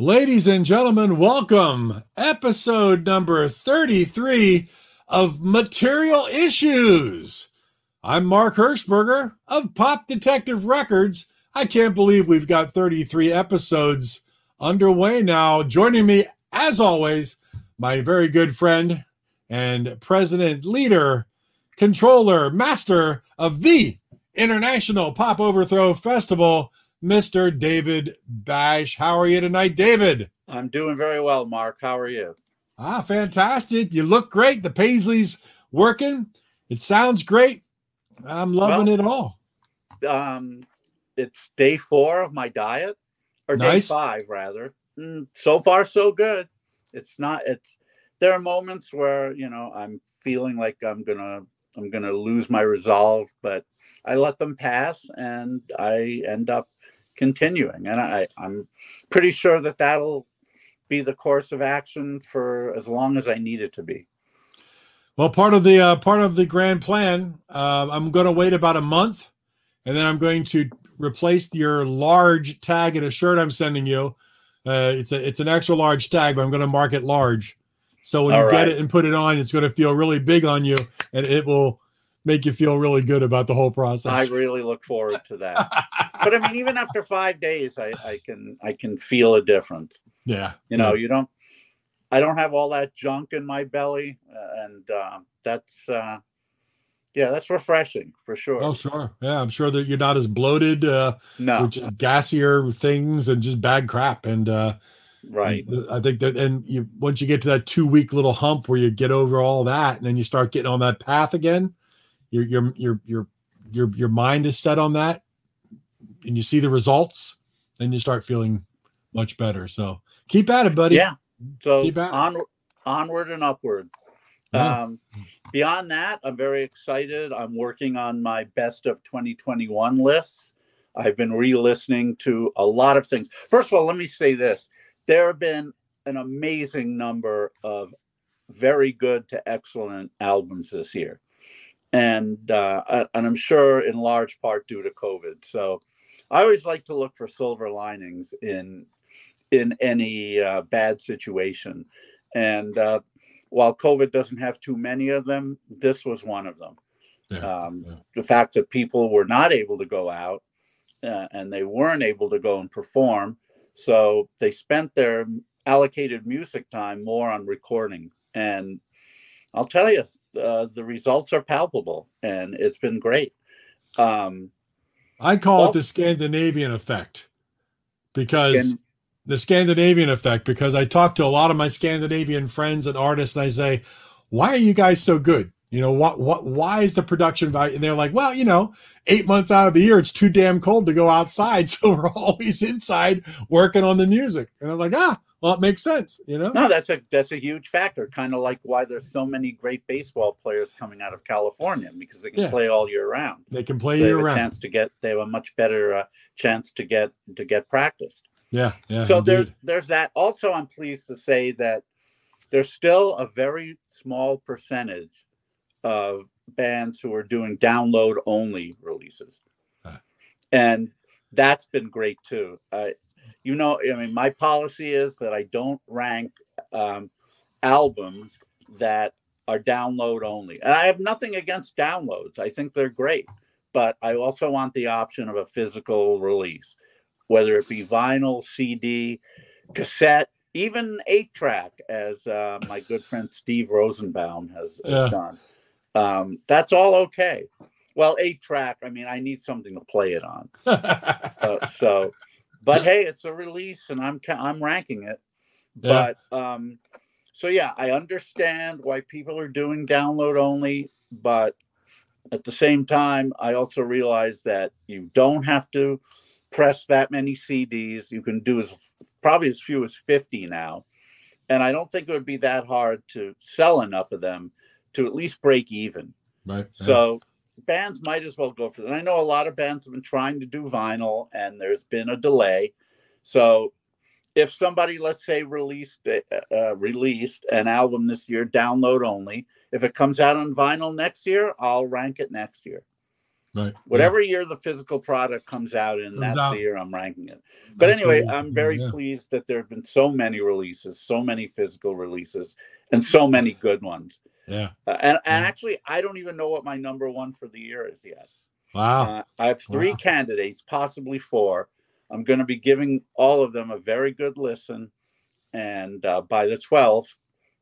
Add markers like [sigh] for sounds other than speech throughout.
Ladies and gentlemen, welcome. Episode number 33 of Material Issues. I'm Mark Hershberger of Pop Detective Records. I can't believe we've got 33 episodes underway now. Joining me, as always, my very good friend and president, leader, controller, master of the International Pop Overthrow Festival, Mr. David Bash. How are you tonight, David? I'm doing very well, Mark. How are you? Ah, fantastic. You look great. The Paisley's working. It sounds great. I'm loving well, it all. Um, it's day four of my diet, or nice. day five, rather. Mm, so far, so good. It's not, it's, there are moments where, you know, I'm feeling like I'm going to, I'm going to lose my resolve, but I let them pass and I end up continuing. And I, I'm pretty sure that that'll be the course of action for as long as I need it to be. Well, part of the uh, part of the grand plan, uh, I'm going to wait about a month, and then I'm going to replace your large tag in a shirt I'm sending you. Uh, it's a it's an extra large tag, but I'm going to mark it large. So when All you right. get it and put it on, it's going to feel really big on you, and it will make you feel really good about the whole process. I really look forward to that. [laughs] but I mean, even after five days, I, I can I can feel a difference. Yeah, you know, you don't. I don't have all that junk in my belly, uh, and uh, that's uh, yeah, that's refreshing for sure. Oh, sure. Yeah, I'm sure that you're not as bloated. Uh, no, with just gassier things and just bad crap. And uh, right, I think that, and you once you get to that two week little hump where you get over all that, and then you start getting on that path again your your your your your your mind is set on that and you see the results then you start feeling much better. So keep at it buddy. Yeah. So keep on, onward and upward. Yeah. um, beyond that i'm very excited. I'm working on my best of 2021 lists. I've been re-listening to a lot of things. First of all let me say this. There have been an amazing number of very good to excellent albums this year and uh, and I'm sure in large part due to COVID. So I always like to look for silver linings in in any uh, bad situation, and uh, while COVID doesn't have too many of them, this was one of them. Yeah, um, yeah. The fact that people were not able to go out uh, and they weren't able to go and perform, so they spent their allocated music time more on recording and I'll tell you, uh, the results are palpable, and it's been great. Um, I call well, it the Scandinavian effect because the Scandinavian effect because I talk to a lot of my Scandinavian friends and artists, and I say, "Why are you guys so good? You know, what what why is the production value?" And they're like, "Well, you know, eight months out of the year, it's too damn cold to go outside, [laughs] so we're always inside working on the music." And I'm like, "Ah." Well, it makes sense, you know. No, that's a that's a huge factor. Kind of like why there's so many great baseball players coming out of California because they can yeah. play all year round. They can play so year round. Chance to get they have a much better uh, chance to get to get practiced. Yeah, yeah. So there's there's that. Also, I'm pleased to say that there's still a very small percentage of bands who are doing download only releases, huh. and that's been great too. Uh, you know, I mean, my policy is that I don't rank um, albums that are download only. And I have nothing against downloads. I think they're great. But I also want the option of a physical release, whether it be vinyl, CD, cassette, even eight track, as uh, my good friend Steve Rosenbaum has, has yeah. done. Um, that's all okay. Well, eight track, I mean, I need something to play it on. [laughs] uh, so but hey, it's a release, and I'm I'm ranking it. Yeah. But um, so yeah, I understand why people are doing download only, but at the same time, I also realize that you don't have to press that many CDs. You can do as probably as few as 50 now. And I don't think it would be that hard to sell enough of them to at least break even. Right. So bands might as well go for that. I know a lot of bands have been trying to do vinyl and there's been a delay. So if somebody, let's say, released uh, released an album this year, download only, if it comes out on vinyl next year, I'll rank it next year. Right. Whatever year the physical product comes out in, Comes that's out. the year I'm ranking it. But That's anyway, what- I'm very yeah. pleased that there have been so many releases, so many physical releases, and so many good ones. Yeah. Uh, and and Yeah. actually, I don't even know what my number one for the year is yet. Wow. Uh, I have three Wow. candidates, possibly four. I'm going to be giving all of them a very good listen. And uh, by the 12th,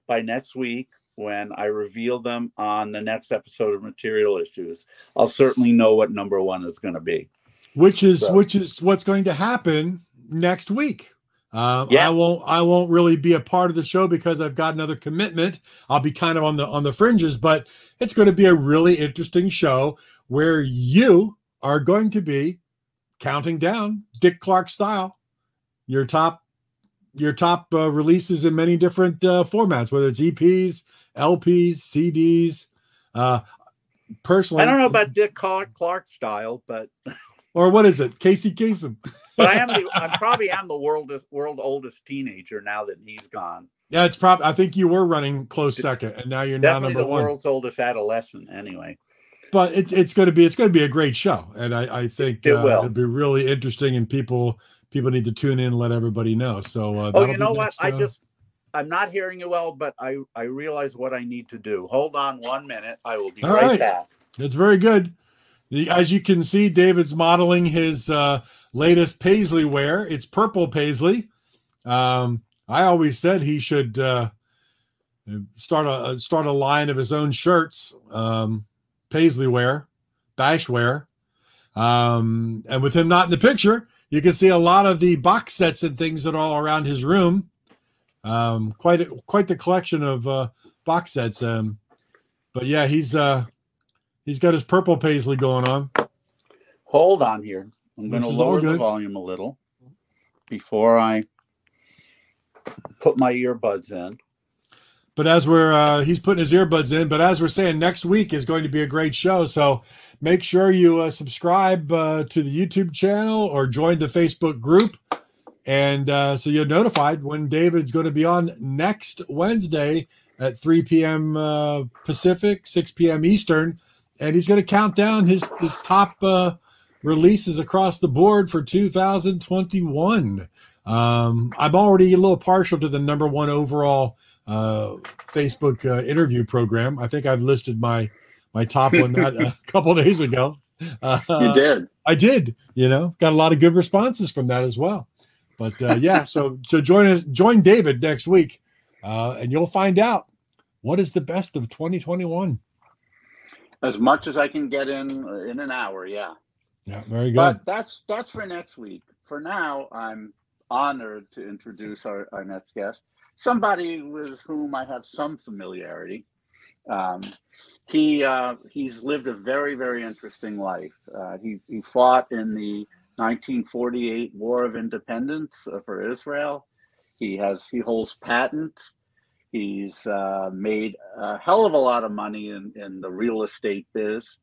by next week, when I reveal them on the next episode of Material Issues, I'll certainly know what number one is going to be. which is So- which is what's going to happen next week. Um, I won't I won't really be a part of the show because I've got another commitment. I'll be kind of on the on the fringes, but it's going to be a really interesting show where you are going to be counting down Dick Clark style your top your top uh, releases in many different uh, formats, whether it's EPs, LPs, CDs. Uh, personally, I don't know about Dick Clark, Clark style, but [laughs] or what is it, Casey Kasem? but I am [laughs] the I probably am the world's world oldest teenager now that he's gone. Yeah, it's probably. I think you were running close second, and now you're now Definitely number the one. world's oldest adolescent, anyway. But it, it's going to be it's going to be a great show, and I, I think It uh, will. it'll be really interesting, and people people need to tune in, and let everybody know. So, uh, Oh, you know what? next, I uh, just I'm not hearing you well, but I I realize what I need to do. Hold on one minute. I will be right. back. That's very good. As you can see, David's modeling his uh, latest paisley wear. It's purple paisley. Um, I always said he should uh, start a start a line of his own shirts, um, paisley wear, bash wear. Um, and with him not in the picture, you can see a lot of the box sets and things that are all around his room. Um, quite quite the collection of uh, box sets. Um, but yeah, he's uh, he's got his purple paisley going on. Hold on here. I'm going to Which is all lower the volume a little before I put my earbuds in. But as we're uh, he's putting his earbuds in. But as we're saying, next week is going to be a great show. So make sure you uh, subscribe uh, to the YouTube channel or join the Facebook group, and uh, so you're notified when David's going to be on next Wednesday at 3 p.m. Uh, Pacific, 6 p.m. Eastern, and he's going to count down his his top uh, releases across the board for 2021. Um, I'm already a little partial to the number one overall uh, Facebook uh, interview program. I think I've listed my my top one that [laughs] a couple days ago. Uh, You did. I did. You know, got a lot of good responses from that as well. But uh, yeah, so so join us, join David next week, uh, and you'll find out what is the best of 2021. As much as I can get in uh, in an hour, yeah. Yeah, very good. But that's that's for next week. For now, I'm honored to introduce our, our next guest, somebody with whom I have some familiarity. Um, he uh, he's lived a very very interesting life. Uh, he he fought in the 1948 War of Independence uh, for Israel. He has he holds patents. He's uh, made a hell of a lot of money in, in the real estate biz.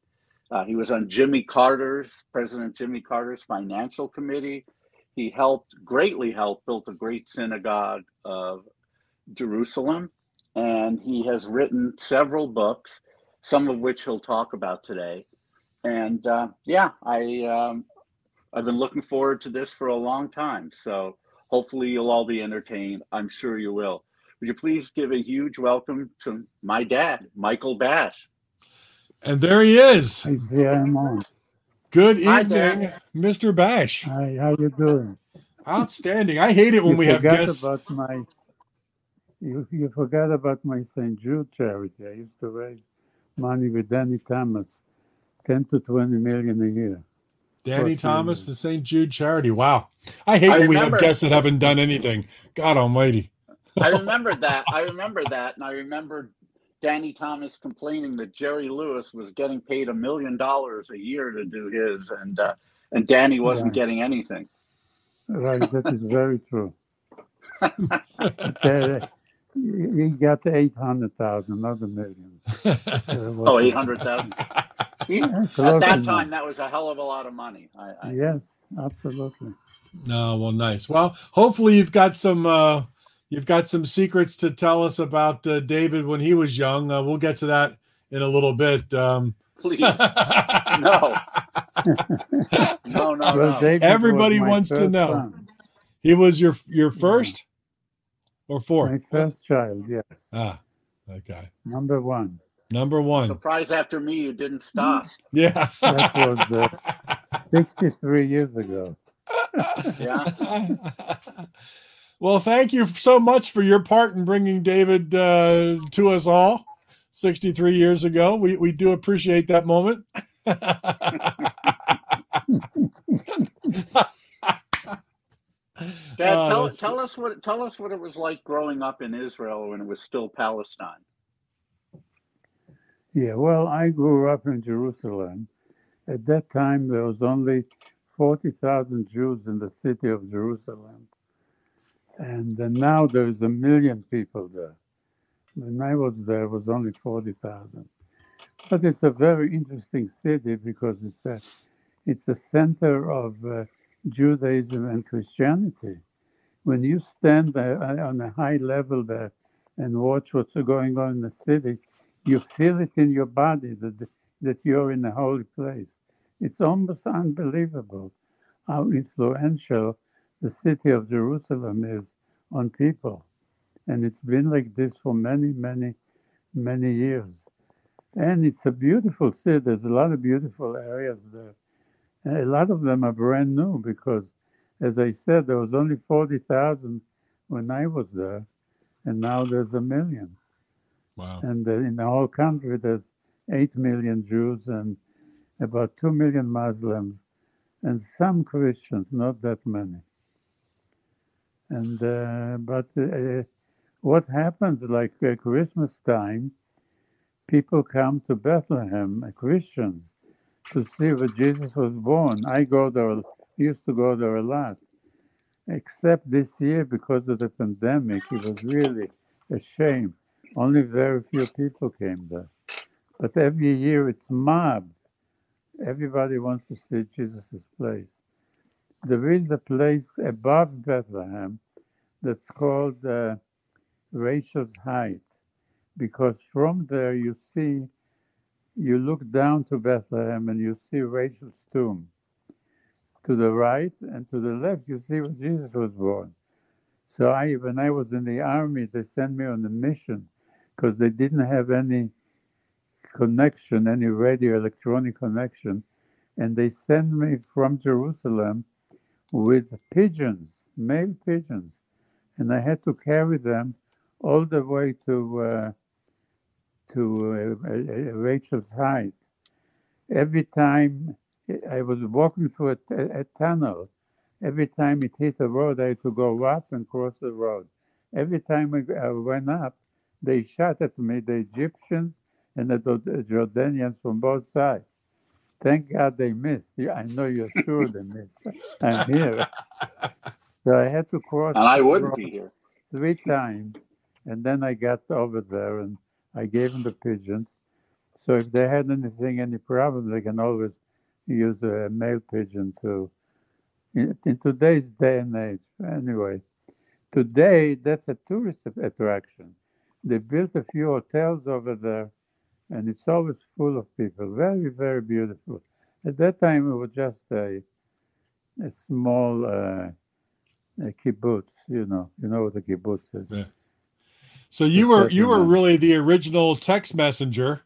Uh, he was on Jimmy Carter's, President Jimmy Carter's financial committee. He helped, greatly helped, built a great synagogue of Jerusalem. And he has written several books, some of which he'll talk about today. And uh, yeah, I, um, I've been looking forward to this for a long time. So hopefully you'll all be entertained. I'm sure you will. Would you please give a huge welcome to my dad, Michael Bash? and there he is. Hi, there I'm on. Good Hi, evening, Dad. Mr. Bash. Hi, how you doing? Outstanding. I hate it when you we have forgot guests. about my. You, you forgot about my St. Jude charity. I used to raise money with Danny Thomas, ten to twenty million a year. Danny Thomas, the St. Jude charity. Wow. I hate I when we have guests that haven't done anything. God almighty. I remember that. I remember that, and I remember Danny Thomas complaining that Jerry Lewis was getting paid a million dollars a year to do his, and uh, and Danny wasn't Yeah. getting anything. Right, that is very true. [laughs] Uh, he got the eight hundred thousand, not a million. [laughs] Oh, eight hundred thousand. Yeah, At that time, that was a hell of a lot of money. I, I, Yes, absolutely. No, well, nice. Well, hopefully you've got some uh you've got some secrets to tell us about uh, David when he was young. Uh, we'll get to that in a little bit. Um, please. [laughs] No. No, no, no. Everybody wants to know. son, He was your your first or My fourth? first child, yeah. Ah, okay. Number one. Number one. Surprise after me, you didn't stop. Yeah. That was uh, [laughs] 63 years ago. Yeah. [laughs] well, thank you so much for your part in bringing David uh, to us all 63 years ago. We, we do appreciate that moment. [laughs] Dad, Oh, tell, that's- tell us what tell us what it was like growing up in Israel when it was still Palestine. Yeah, well, I grew up in Jerusalem. At that time, there was only 40,000 Jews in the city of Jerusalem. And now there's a million people there. When I was there, it was only 40,000. But it's a very interesting city because it's a, it's a center of uh, Judaism and Christianity. When you stand there uh, on a high level there and watch what's going on in the city, you feel it in your body that that you're in a holy place. It's almost unbelievable how influential the city of Jerusalem is on people, and it's been like this for many, many, many years. And it's a beautiful city. There's a lot of beautiful areas there. And a lot of them are brand new because, as I said, there was only forty thousand when I was there, and now there's a million wow. and in the whole country there's 8 million Jews and about 2 million Muslims and some Christians, not that many. And uh, but uh, what happens like uh, Christmas time, people come to Bethlehem, uh, Christians, to see where Jesus was born. I go there, used to go there a lot. Except this year, because of the pandemic, it was really a shame. Only very few people came there. But every year it's mobbed. Everybody wants to see Jesus' place. There is a place above Bethlehem that's called uh, Rachel's Height, because from there you see, you look down to Bethlehem and you see Rachel's tomb. To the right and to the left, you see where Jesus was born. So I, when I was in the army, they sent me on a mission because they didn't have any connection, any radio electronic connection, and they sent me from Jerusalem with pigeons, male pigeons, and I had to carry them all the way to uh, to uh, uh, Rachel's Height. Every time I was walking through a, tunnel, every time it hit a road, I had to go up and cross the road. Every time I went up, they shot at me, the Egyptians and the Jordanians from both sides. Thank God they missed. I know you're sure they missed. I'm here. So I had to cross And I wouldn't be here. three times, and then I got over there and I gave them the pigeons. So if they had anything, any problem, they can always use a male pigeon to. In, in today's day and age, anyway, today that's a tourist attraction. They built a few hotels over there, and it's always full of people. Very, very beautiful. At that time, it was just a a small uh, a kibbutz. You know, you know what a kibbutz is. Yeah. So you It's were you were really the original text messenger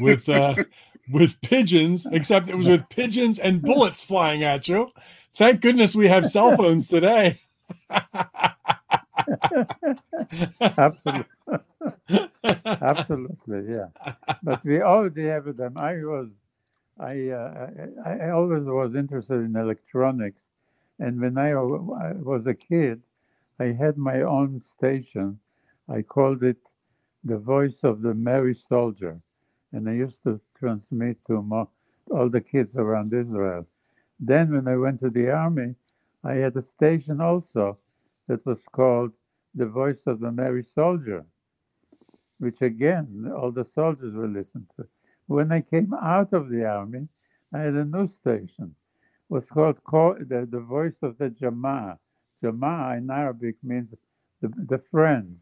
with uh [laughs] with pigeons, except it was with pigeons and bullets flying at you. Thank goodness we have cell phones today. [laughs] [laughs] Absolutely, [laughs] absolutely, yeah. But we already have them. I was, I, uh, I, I always was interested in electronics, and when I, I was a kid, I had my own station. I called it the Voice of the Merry Soldier, and I used to transmit to mo- all the kids around Israel. Then, when I went to the army, I had a station also that was called the voice of the merry soldier, which again all the soldiers will listen to. When I came out of the army, I had a new station. It was called the, the voice of the Jama'ah. Jama'ah in Arabic means the, the friends,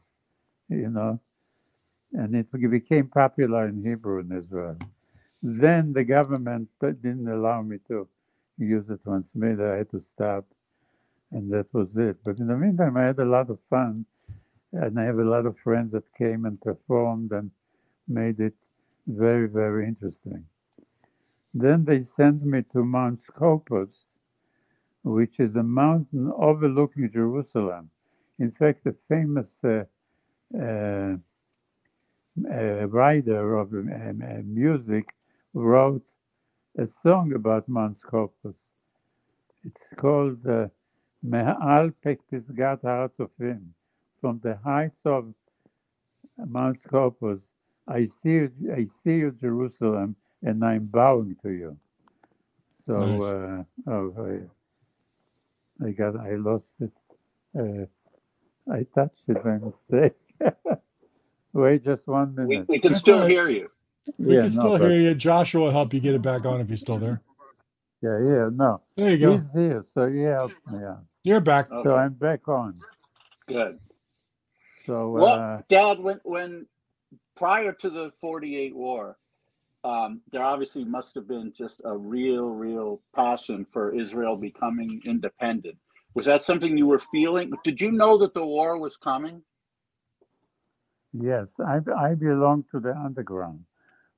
you know, and it became popular in Hebrew in Israel. Then the government didn't allow me to use the transmitter. I had to stop, and that was it. But in the meantime, I had a lot of fun, and I have a lot of friends that came and performed and made it very, very interesting. Then they sent me to Mount Scopus, which is a mountain overlooking Jerusalem. In fact, a famous uh, uh, uh, writer of uh, music wrote a song about Mount Scopus. It's called uh, Me'al Pisgat Haratzofim. From the heights of Mount Scopus, I see, I see you, Jerusalem, and I'm bowing to you. So, Nice. uh, oh, I, I got, I lost it. Uh, I touched it by mistake. [laughs] Wait just one minute. we can still hear you. We yeah, can no, still but- hear you. Joshua will help you get it back on if you're still there. Yeah, yeah, no. There you go. He's here, so he helped me out. You're back. Okay, So I'm back on. good. So, Well, uh, Dad, when when prior to the '48 war, um, there obviously must have been just a real, real passion for Israel becoming independent. Was that something you were feeling? Did you know that the war was coming? yes, I, I belong to the underground.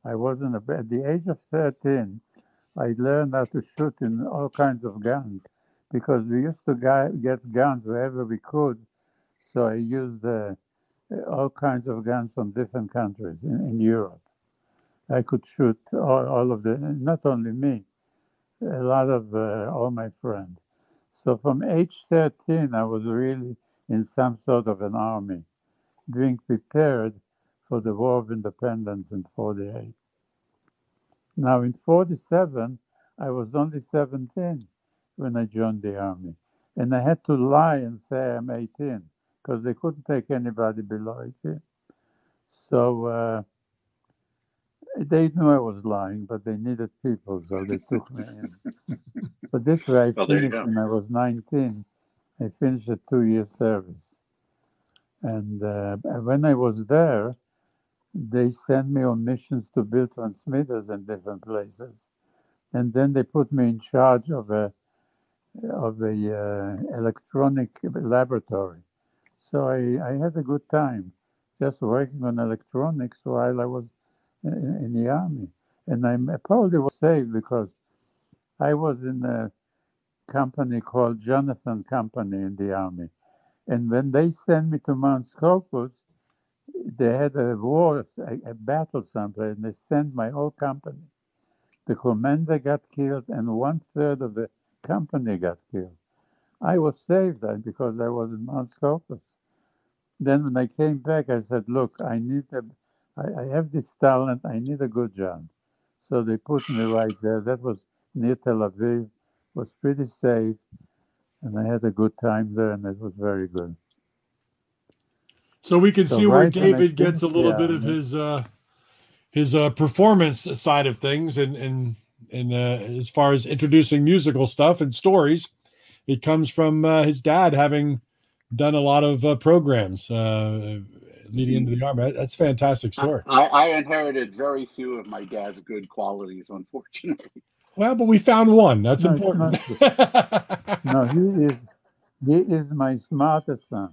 I wasn't at the age of 13. I learned how to shoot in all kinds of guns because we used to get guns wherever we could. So I used uh, all kinds of guns from different countries in, in Europe. I could shoot all, all of the, not only me, a lot of uh, all my friends. So from age 13, I was really in some sort of an army, being prepared for the War of Independence in 48. Now, in 47, I was only 17 when I joined the army. And I had to lie and say I'm 18 because they couldn't take anybody below 18. So uh, they knew I was lying, but they needed people, so they took me in. [laughs] but this way, I Well, finished when I was 19. I finished a two year service. And uh, when I was there, they sent me on missions to build transmitters in different places. And then they put me in charge of a of a uh, electronic laboratory. So I, I had a good time just working on electronics while I was in, in the army. And I probably was saved because I was in a company called Jonathan Company in the army. And when they sent me to Mount Scopus, they had a war, a, a battle someplace, and they sent my whole company. The commander got killed, and one third of the company got killed. I was saved then because I was in Mount Scopus. Then when I came back, I said, "Look, I need a, I, I have this talent. I need a good job." So they put me right there. That was near Tel Aviv. Was pretty safe, and I had a good time there, and it was very good. So we can So see where right when I David gets a little the bit of his uh his uh performance side of things and and and uh, as far as introducing musical stuff and stories it comes from uh, his dad having done a lot of uh, programs uh leading into the army that's a fantastic story I, I inherited very few of my dad's good qualities, unfortunately. well but we found one that's No, important No, [laughs] he is he is my smartest son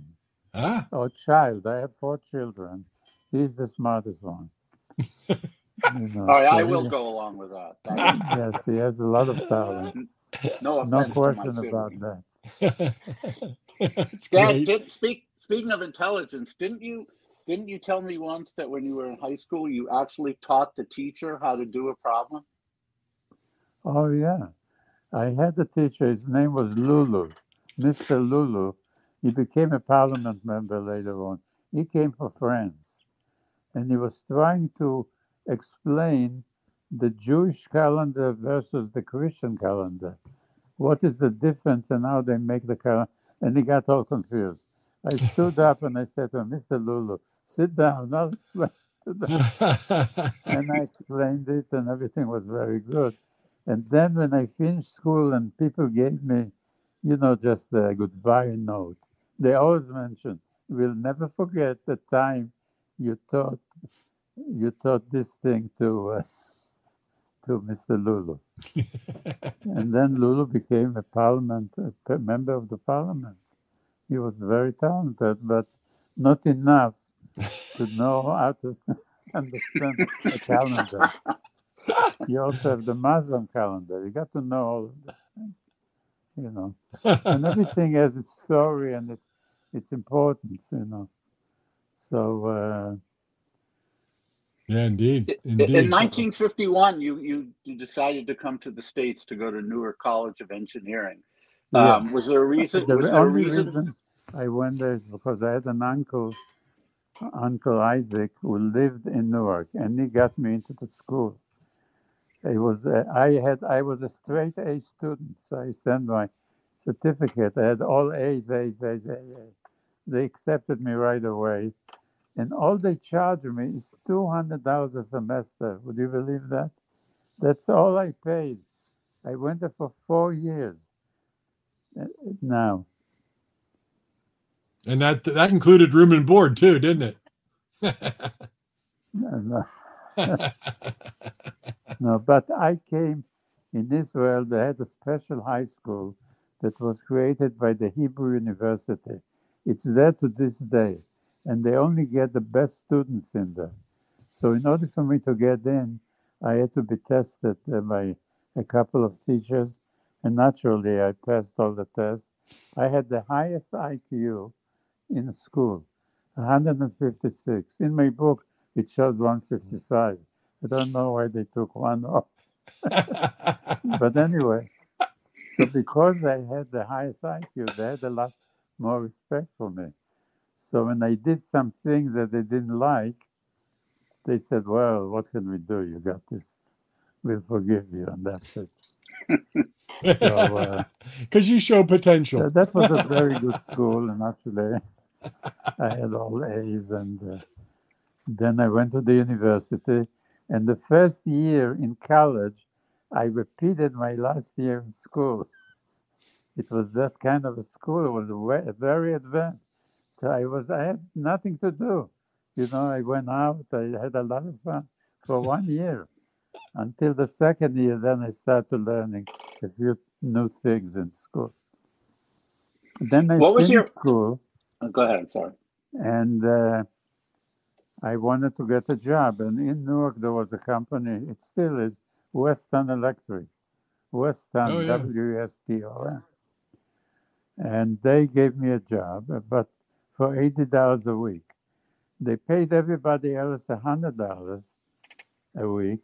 ah or child. I have four children. He's the smartest one. [laughs] You know, All right, I will he- go along with that. [laughs] That Yes, he has a lot of talent. [laughs] no No offense to my question about that. it's Dad, did, speak, speaking of intelligence, didn't you didn't you tell me once that when you were in high school you actually taught the teacher how to do a problem? Oh yeah, I had a teacher. His name was Lulu, Mr. Lulu. He became a parliament member later on. He came for France, and he was trying to explain the Jewish calendar versus the Christian calendar. What is the difference and how they make the calendar? And he got all confused. I stood up and I said to him, Mr. Lulu, sit down. I'll explain [laughs] [laughs] and I explained it, and everything was very good. And then when I finished school, and people gave me, you know, just a goodbye note, they always mentioned, "We'll never forget the time you taught you taught this thing to uh, [laughs] to Mr. Lulu. [laughs] and then Lulu became a parliament a member of the parliament. He was very talented, but not enough to know how to [laughs] understand the calendar. You also have the Muslim calendar. You got to know all of this, you know, and everything has its story and its its importance, you know. So. Uh, yeah, indeed. indeed. In 1951, you, you you decided to come to the states to go to Newark College of Engineering. Yeah. Um, was there a reason? The was there a reason? reason I went there because I had an uncle, Uncle Isaac, who lived in Newark, and he got me into the school. It was uh, I had I was a straight A student, so I sent my certificate. I had all A's, A's, A's, A's. A's. They accepted me right away and all they charge me is two hundred dollars a semester. Would you believe that? That's all I paid. I went there for four years. Now. And that that included room and board too, didn't it? no, no. [laughs] no, but I came in Israel. They had a special high school that was created by the Hebrew University. It's there to this day and they only get the best students in there. So in order for me to get in, I had to be tested uh, by a couple of teachers, and naturally I passed all the tests. I had the highest IQ in school, 156. In my book, it shows 155. I don't know why they took one off. [laughs] but anyway, so because I had the highest IQ, they had a lot more respect for me. So when I did something that they didn't like, they said, "Well, what can we do? You got this. We'll forgive you." And that's it. Because so, uh, [laughs] you show potential. that was a very good school, and actually, I had all A's. And uh, then I went to the university, and the first year in college, I repeated my last year in school. It was that kind of a school. It was very advanced. I was, I had nothing to do. You know, I went out, I had a lot of fun for one [laughs] year until the second year. Then I started learning a few new things in school. Then I what was your school? Oh, go ahead. I'm sorry. And uh, I wanted to get a job. And in Newark, there was a company. It still is Western Electric. Weston, oh, yeah. W S T O N. And they gave me a job, but for $80 a week. They paid everybody else $100 a week.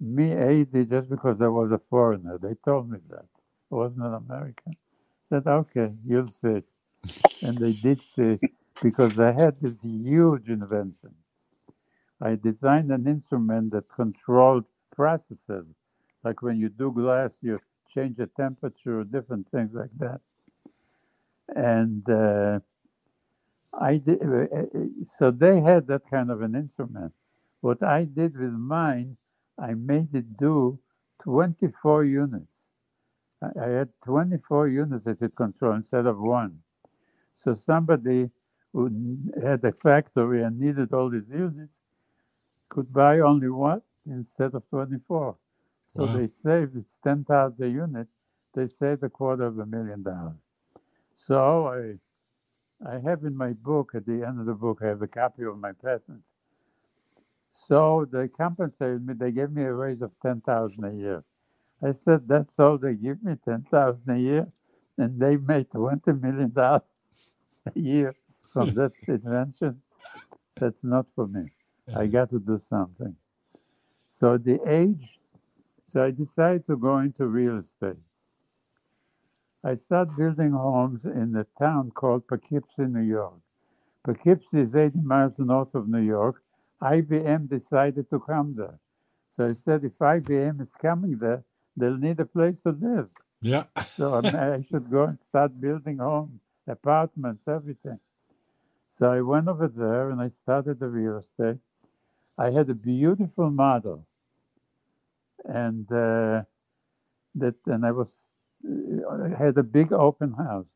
Me 80 just because I was a foreigner. They told me that. I wasn't an American. I said, okay, you'll see. and they did see because I had this huge invention. I designed an instrument that controlled processes. Like when you do glass, you change the temperature, different things like that. And uh, I did, uh, uh, so they had that kind of an instrument. What I did with mine, I made it do 24 units. I had 24 units that it control instead of one. So somebody who had a factory and needed all these units could buy only one instead of 24. So wow. they saved, it's 10,000 a unit, they saved a quarter of a million dollars. So I I have in my book, at the end of the book, I have a copy of my patent. So they compensated me. They gave me a raise of ten thousand a year. I said, "That's all they give me, ten thousand a year," and they made twenty million dollars a year from [laughs] that invention. That's not for me. I mm-hmm. got to do something. So the age. So I decided to go into real estate. I started building homes in a town called Poughkeepsie, New York. Poughkeepsie is 80 miles north of New York. IBM decided to come there. So I said, if IBM is coming there, they'll need a place to live. Yeah. so I, should go and start building homes, apartments, everything. So I went over there and I started the real estate. I had a beautiful model, and uh, that, and I was had a big open house.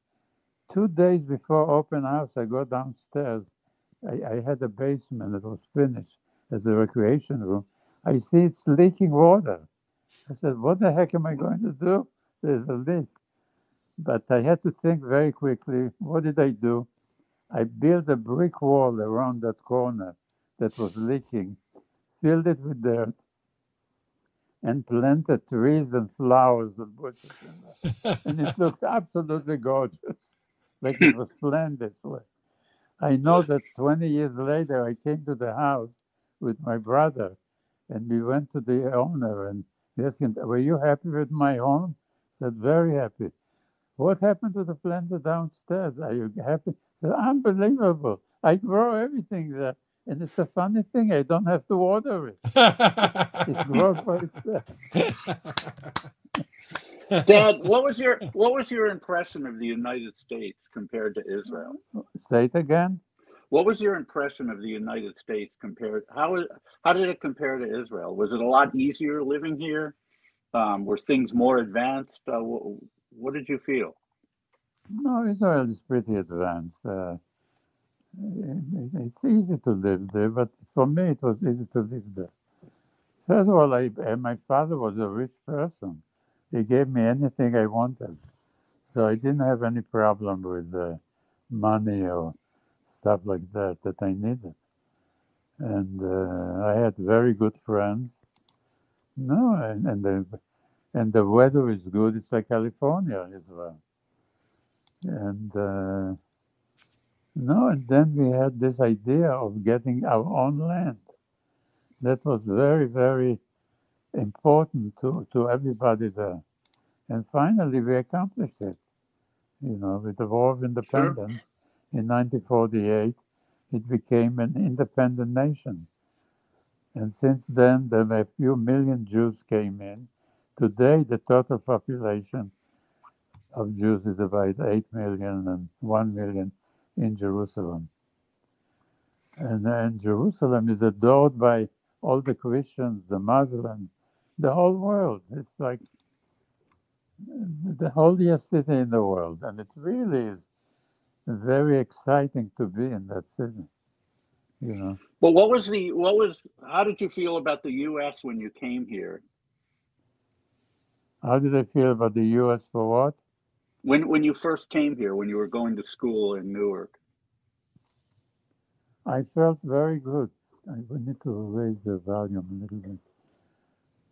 Two days before open house, I go downstairs. I, I had a basement that was finished as a recreation room. I see it's leaking water. I said, What the heck am I going to do? There's a leak. But I had to think very quickly. What did I do? I built a brick wall around that corner that was leaking, filled it with dirt, and planted trees and flowers and bushes. And uh, [laughs] it looked absolutely gorgeous, like it was planned this way. I know that 20 years later, I came to the house with my brother, and we went to the owner and asked him, "Were you happy with my home?" He said, "Very happy." What happened to the planter downstairs? Are you happy? He said, Unbelievable! I grow everything there, and it's a funny thing. I don't have to water it. [laughs] It grows by itself. Dad, what was your what was your impression of the United States compared to Israel? Say it again. What was your impression of the United States compared? How is- how did it compare to Israel? Was it a lot easier living here? Um, were things more advanced? Uh, what, what did you feel? No, Israel is pretty advanced. Uh, it- it's easy to live there, but for me, it was easy to live there. First of all, I, uh, my father was a rich person. He gave me anything I wanted, so I didn't have any problem with uh, money or stuff like that that I needed. And uh, I had very good friends. No, and, and the and the weather is good. It's like California as well. And uh, no, and then we had this idea of getting our own land. That was very, very important to, to everybody there. And finally, we accomplished it. You know, with the War of Independence in 1948, it became an independent nation. And since then, there were a few million Jews came in. Today, the total population of Jews is about 8 million and 1 million in Jerusalem. And, and Jerusalem is adored by all the Christians, the Muslims, the whole world. It's like the holiest city in the world. And it really is very exciting to be in that city. You know, Well, what was the what was? How did you feel about the U.S. when you came here? how did I feel about the US for what? When when you first came here, when you were going to school in Newark? I felt very good. I need to raise the volume a little bit.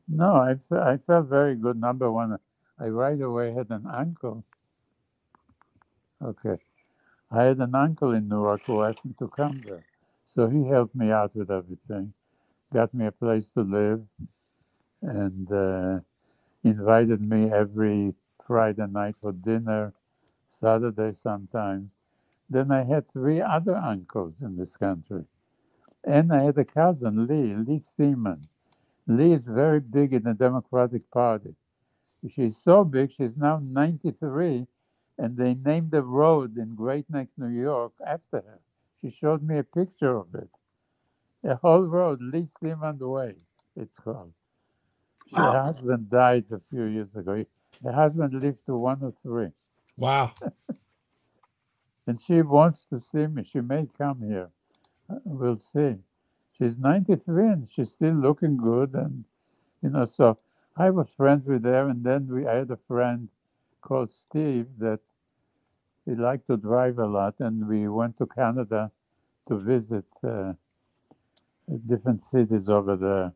No, I, I felt very good. Number one, I right away had an uncle. Okay. I had an uncle in Newark who asked me to come there. So he helped me out with everything, got me a place to live, and uh, invited me every Friday night for dinner, Saturday sometimes. Then I had three other uncles in this country. And I had a cousin, Lee, Lee Seaman. Lee is very big in the Democratic Party. She's so big, she's now 93, and they named a road in Great Neck, New York, after her. She showed me a picture of it. A whole road, Lee Seaman Way, it's called. Her Wow. husband died a few years ago. Her husband lived to 103 wow. [laughs] and she wants to see me. She may come here. Uh, We'll see. She's 93 and she's still looking good. And, you know, so I was friends with her. And then we I had a friend called Steve that he liked to drive a lot. And we went to Canada to visit uh, different cities over there.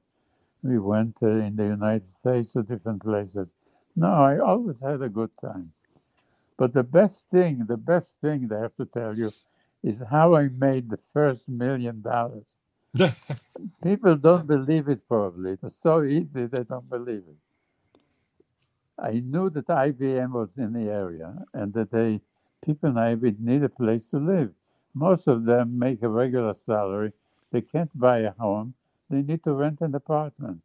We went uh, in the United States to different places. No, I always had a good time. But the best thing, the best thing I have to tell you is how I made the first million dollars. [laughs] People don't believe it probably. It was so easy they don't believe it. I knew that IBM was in the area and that they people in IBM need a place to live. Most of them make a regular salary. They can't buy a home. They need to rent an apartment.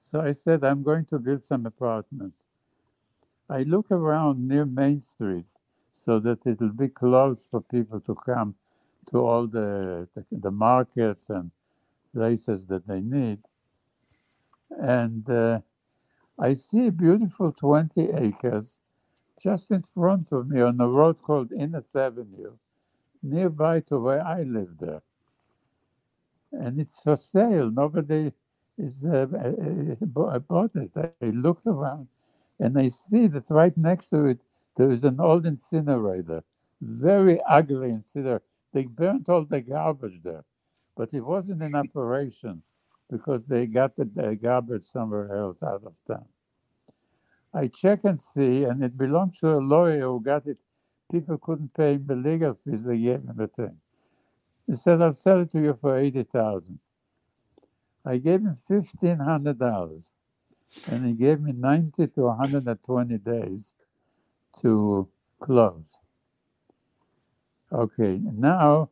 So I said, I'm going to build some apartments. I look around near Main Street so that it'll be close for people to come to all the, the, the markets and places that they need. And uh, I see a beautiful 20 acres just in front of me on a road called Innis Avenue, nearby to where I live there. And it's for sale. Nobody is uh, I bought it. I looked around and I see that right next to it there is an old incinerator, very ugly incinerator. They burnt all the garbage there, but it wasn't in operation because they got the, the garbage somewhere else out of town. I check and see, and it belongs to a lawyer who got it. People couldn't pay him the legal fees. They gave him the thing. He said, "I'll sell it to you for eighty thousand. I gave him fifteen hundred dollars, and he gave me ninety to one hundred and twenty days to close. Okay, now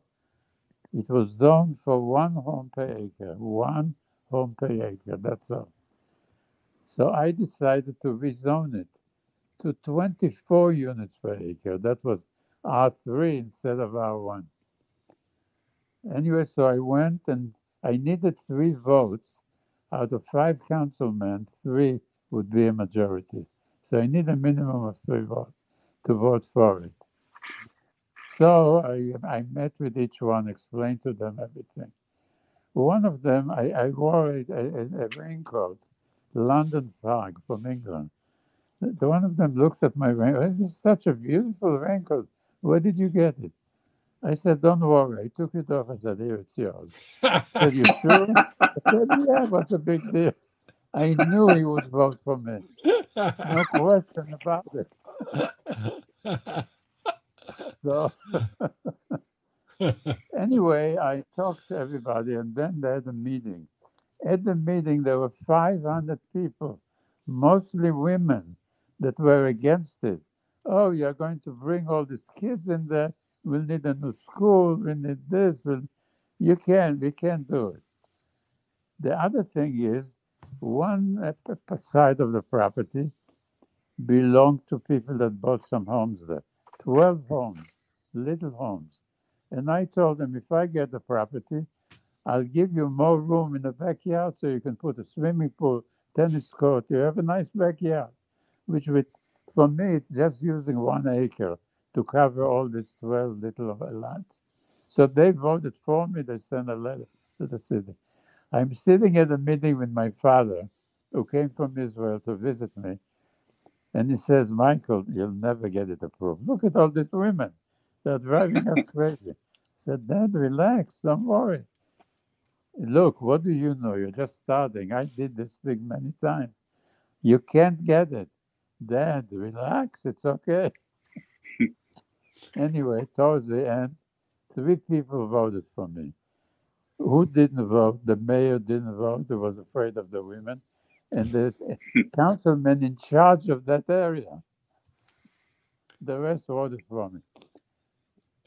it was zoned for one home per acre, one home per acre. That's all. So I decided to rezone it to 24 units per acre. That was R3 instead of R1. Anyway, so I went and I needed three votes. Out of five councilmen, three would be a majority. So I need a minimum of three votes to vote for it. So I, I met with each one, explained to them everything. One of them, I, I wore a, a, a raincoat London fog from England. The one of them looks at my raincoat. Oh, this is such a beautiful raincoat. Where did you get it? I said, Don't worry. I took it off. I said, Here, it's yours. I said, You sure? I said, Yeah, what's a big deal? I knew he would vote for me. No question about it. So, [laughs] anyway, I talked to everybody, and then they had a meeting. At the meeting, there were 500 people, mostly women, that were against it. Oh, you're going to bring all these kids in there. We'll need a new school. We need this. We'll... You can. We can't do it. The other thing is, one uh, side of the property belonged to people that bought some homes there. 12 homes, little homes. And I told them, if I get the property, I'll give you more room in the backyard so you can put a swimming pool, tennis court. You have a nice backyard, which would, for me, it's just using one acre to cover all these 12 little lots. So they voted for me. They sent a letter to the city. I'm sitting at a meeting with my father, who came from Israel to visit me. And he says, Michael, you'll never get it approved. Look at all these women. They're driving us [laughs] crazy. I said, Dad, relax, don't worry. Look, what do you know? You're just starting. I did this thing many times. You can't get it. Dad, relax. It's okay. [laughs] anyway, towards the end, three people voted for me. Who didn't vote? The mayor didn't vote. He was afraid of the women. And the [laughs] councilman in charge of that area. The rest voted for me.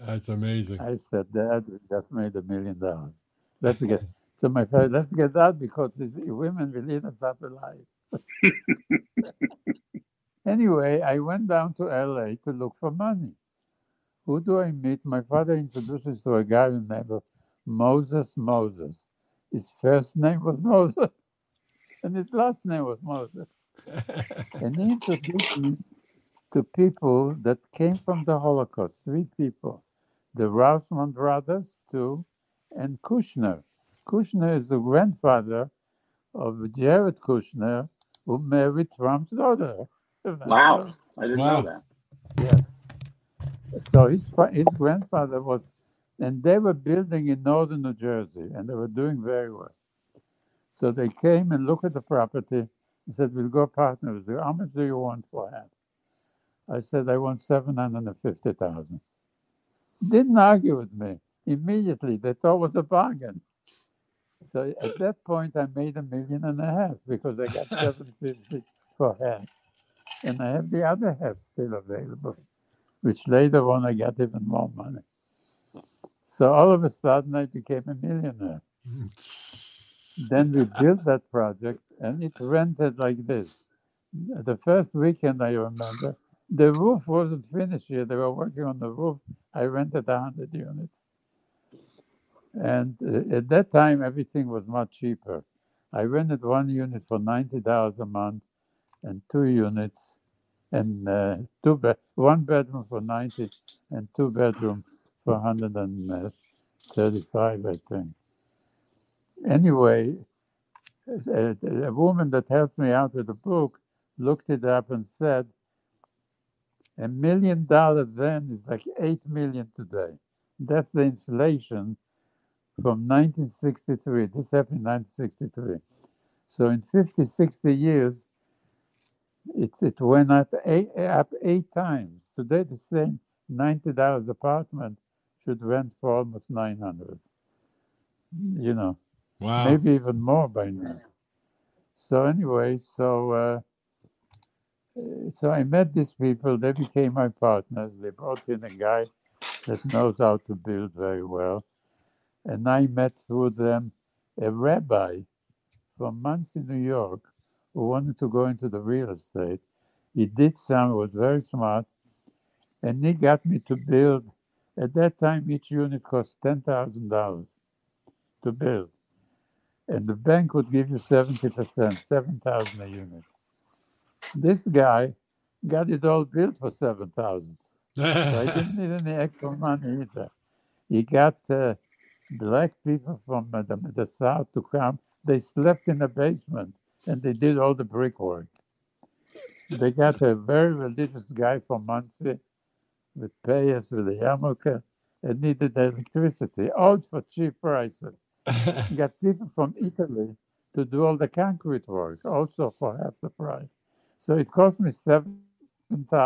That's amazing. I said, Dad, we just made a million dollars. Let's get so my friend, let's get that because these women will eat us up alive. anyway, I went down to LA to look for money. Who do I meet? My father introduces me to a guy named Moses Moses. His first name was Moses, [laughs] and his last name was Moses. [laughs] and he introduced me to people that came from the Holocaust, three people the Rousman brothers, two, and Kushner. Kushner is the grandfather of Jared Kushner, who married Trump's daughter. [laughs] Wow, I didn't wow. know that. Yeah. So his his grandfather was, and they were building in northern New Jersey, and they were doing very well. So they came and looked at the property and said, "We'll go partner with you. How much do you want for half?" I said, "I want seven hundred and fifty thousand. Didn't argue with me immediately. They thought it was a bargain. So at that point, I made a million and a half because I got [laughs] 750 for half. And I have the other half still available, which later on I got even more money. So all of a sudden, I became a millionaire. [laughs] then we built that project and it rented like this. The first weekend, I remember, the roof wasn't finished yet. They were working on the roof. I rented 100 units. And uh, at that time, everything was much cheaper. I rented one unit for ninety dollars a month, and two units, and uh, two bed, one bedroom for ninety, and two bedroom for hundred and thirty-five, I think. Anyway, a, a woman that helped me out with the book looked it up and said a million dollars then is like eight million today. That's the inflation from 1963. This happened in 1963. So in 50, 60 years, it's, it went up eight, up eight times. Today, the same $90 apartment should rent for almost 900 You know, Wow. maybe even more by now. So anyway, so uh, uh, so I met these people. They became my partners. They brought in a guy that knows how to build very well, and I met through them a rabbi from Monsey, New York, who wanted to go into the real estate. He did some, was very smart, and he got me to build. At that time, each unit cost ten thousand dollars to build, and the bank would give you seventy percent, seven thousand a unit. This guy got it all built for seven thousand. [laughs] So I didn't need any extra money either. He got uh, black people from uh, the, the south to come. They slept in the basement and they did all the brickwork. They got a very religious guy from Monsey with payers with a yarmulke and needed electricity, all for cheap prices. [laughs] got people from Italy to do all the concrete work, also for half the price. So it cost me seven thousand a unit,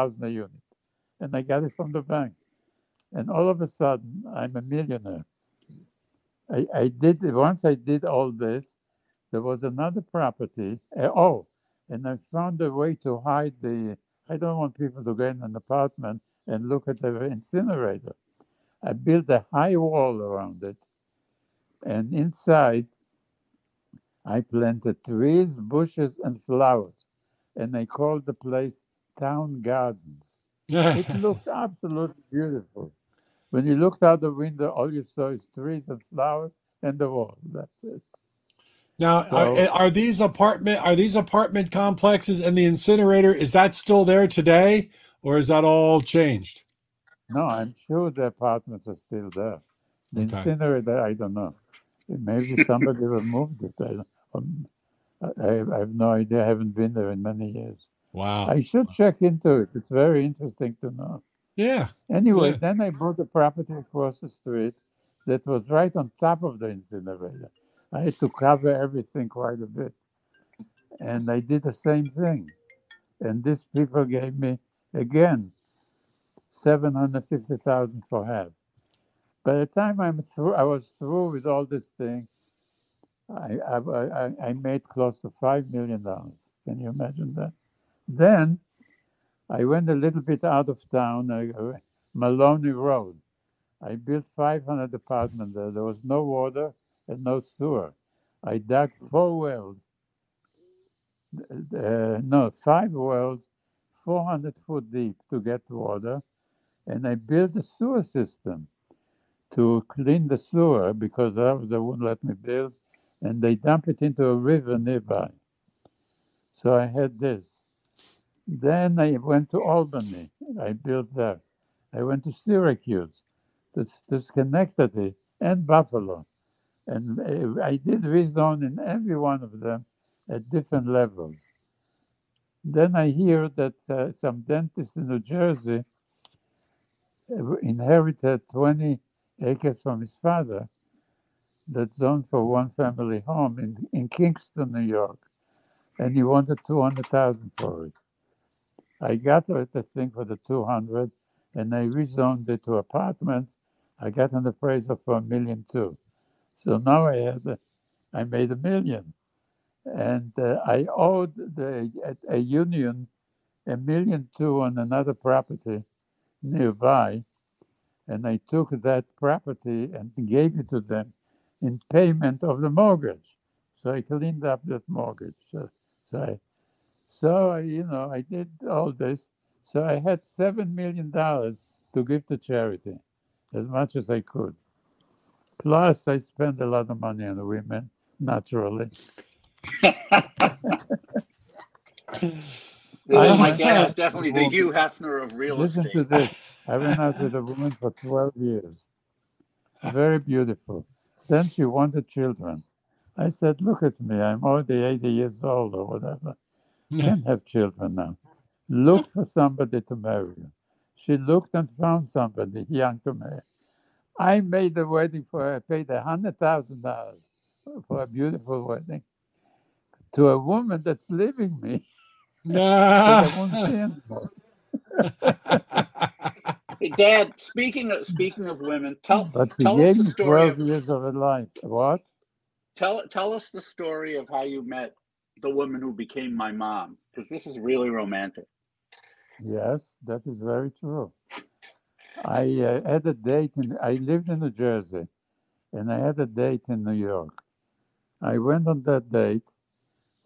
and I got it from the bank. And all of a sudden, I'm a millionaire. I, I did once. I did all this. There was another property. uh, oh, and I found a way to hide the. I don't want people to get in an apartment and look at the incinerator. I built a high wall around it, and inside, I planted trees, bushes, and flowers, and I called the place Town Gardens. It [laughs] looked absolutely beautiful. When you looked out the window, all you saw is trees and flowers and the wall. That's it. Now, are, So- are these apartment are these apartment complexes and the incinerator is that still there today, or is that all changed? No, I'm sure the apartments are still there. The Okay. incinerator, I don't know. Maybe somebody [laughs] removed it. I, um, I, I have no idea. I haven't been there in many years. Wow. I should check into it. It's very interesting to know. yeah. Anyway, Yeah. then I bought a property across the street that was right on top of the incinerator. I had to cover everything quite a bit. And I did the same thing. And these people gave me, again, 750000 for half. By the time I'm through, I was through with all this thing, I, I, I, made close to $5 million. Can you imagine that? Then I went a little bit out of town, uh, Maloney Road. I built 500 apartments there. There was no water and no sewer. I dug four wells, uh, no, five wells, 400 foot deep to get water. And I built a sewer system to clean the sewer because they wouldn't let me build. And they dump it into a river nearby. So I had this. Then I went to Albany. I built there. I went to Syracuse, to, to Schenectady, and Buffalo. And uh, I did rezone in every one of them at different levels. Then I hear that uh, some dentist in New Jersey uh, inherited 20 acres from his father that's zoned for one family home in, in Kingston, New York. And he wanted 200,000 for it. I got the thing for the 200 and I rezoned it to apartments. I got an appraisal for a million two. So now I had, I made a million. And uh, I owed the, a, a union a million two on another property nearby. And I took that property and gave it to them in payment of the mortgage. So I cleaned up that mortgage. So, so I, so, I, you know, I did all this. So I had $7 million to give to charity, as much as I could. Plus, I spend a lot of money on women, naturally. [laughs] Oh I- my God, it's definitely the Hugh Hefner of real Listen estate. to this. I went out with a woman for 12 years. Very beautiful. Then she wanted children. I said, look at me. I'm already 80 years old or whatever. Can't have children now. Look for somebody to marry you. She looked and found somebody young to marry. I made the wedding for her. I paid a hundred thousand dollars for a beautiful wedding to a woman that's leaving me. I won't see No. Hey, Dad, speaking of speaking of women, tell But tell us the me story 12 of, years of her life. What? tell tell us the story of how you met the woman who became my mom, because this is really romantic. Yes, that is very true. I uh, had a date in, I lived in New Jersey and I had a date in New York. I went on that date.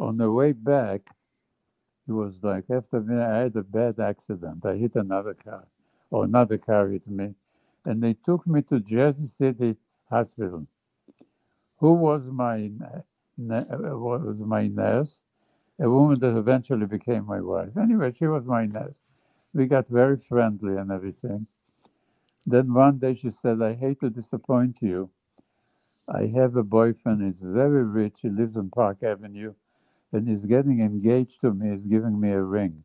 On the way back, it was like after me, I had a bad accident. I hit another car, or another car hit me, and they took me to Jersey City Hospital. Who was my was my nurse? A woman that eventually became my wife. Anyway, she was my nurse. We got very friendly and everything. Then one day she said, "I hate to disappoint you. I have a boyfriend. He's very rich. He lives on Park Avenue, and he's getting engaged to me. He's giving me a ring."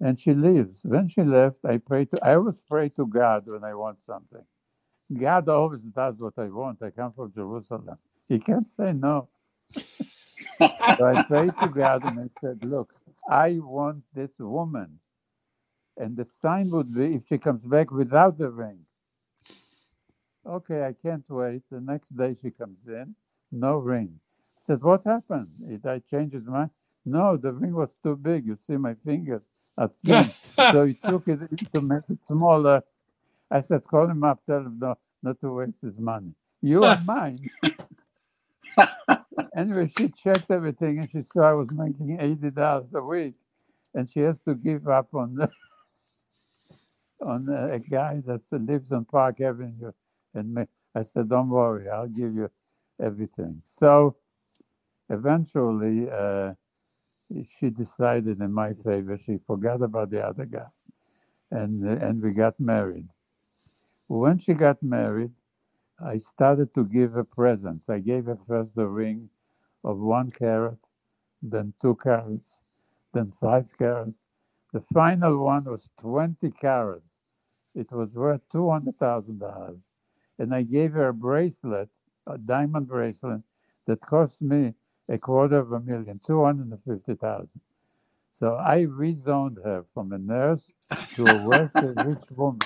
And she leaves. When she left, I pray to. I always pray to God when I want something. God always does what I want. I come from Jerusalem. He can't say no. [laughs] So I prayed to God and I said, Look, I want this woman. And the sign would be if she comes back without the ring. Okay, I can't wait. The next day she comes in, no ring. I said, What happened? Did I change his mind? No, the ring was too big. You see, my fingers are thin. [laughs] so he took it to make it smaller. I said, Call him up, tell him no, not to waste his money. You are [laughs] mine. anyway, she checked everything and she saw I was making eighty dollars a week, and she has to give up on the, on a guy that lives on Park Avenue. And I said, "Don't worry, I'll give you everything." So eventually, uh, she decided in my favor. She forgot about the other guy, and and we got married. When she got married, I started to give her presents. I gave her first a ring of one carat, then two carats, then five carats. The final one was 20 carats. It was worth $200,000. And I gave her a bracelet, a diamond bracelet, that cost me a quarter of a million, 250,000. So I rezoned her from a nurse to a wealthy, [laughs] rich woman.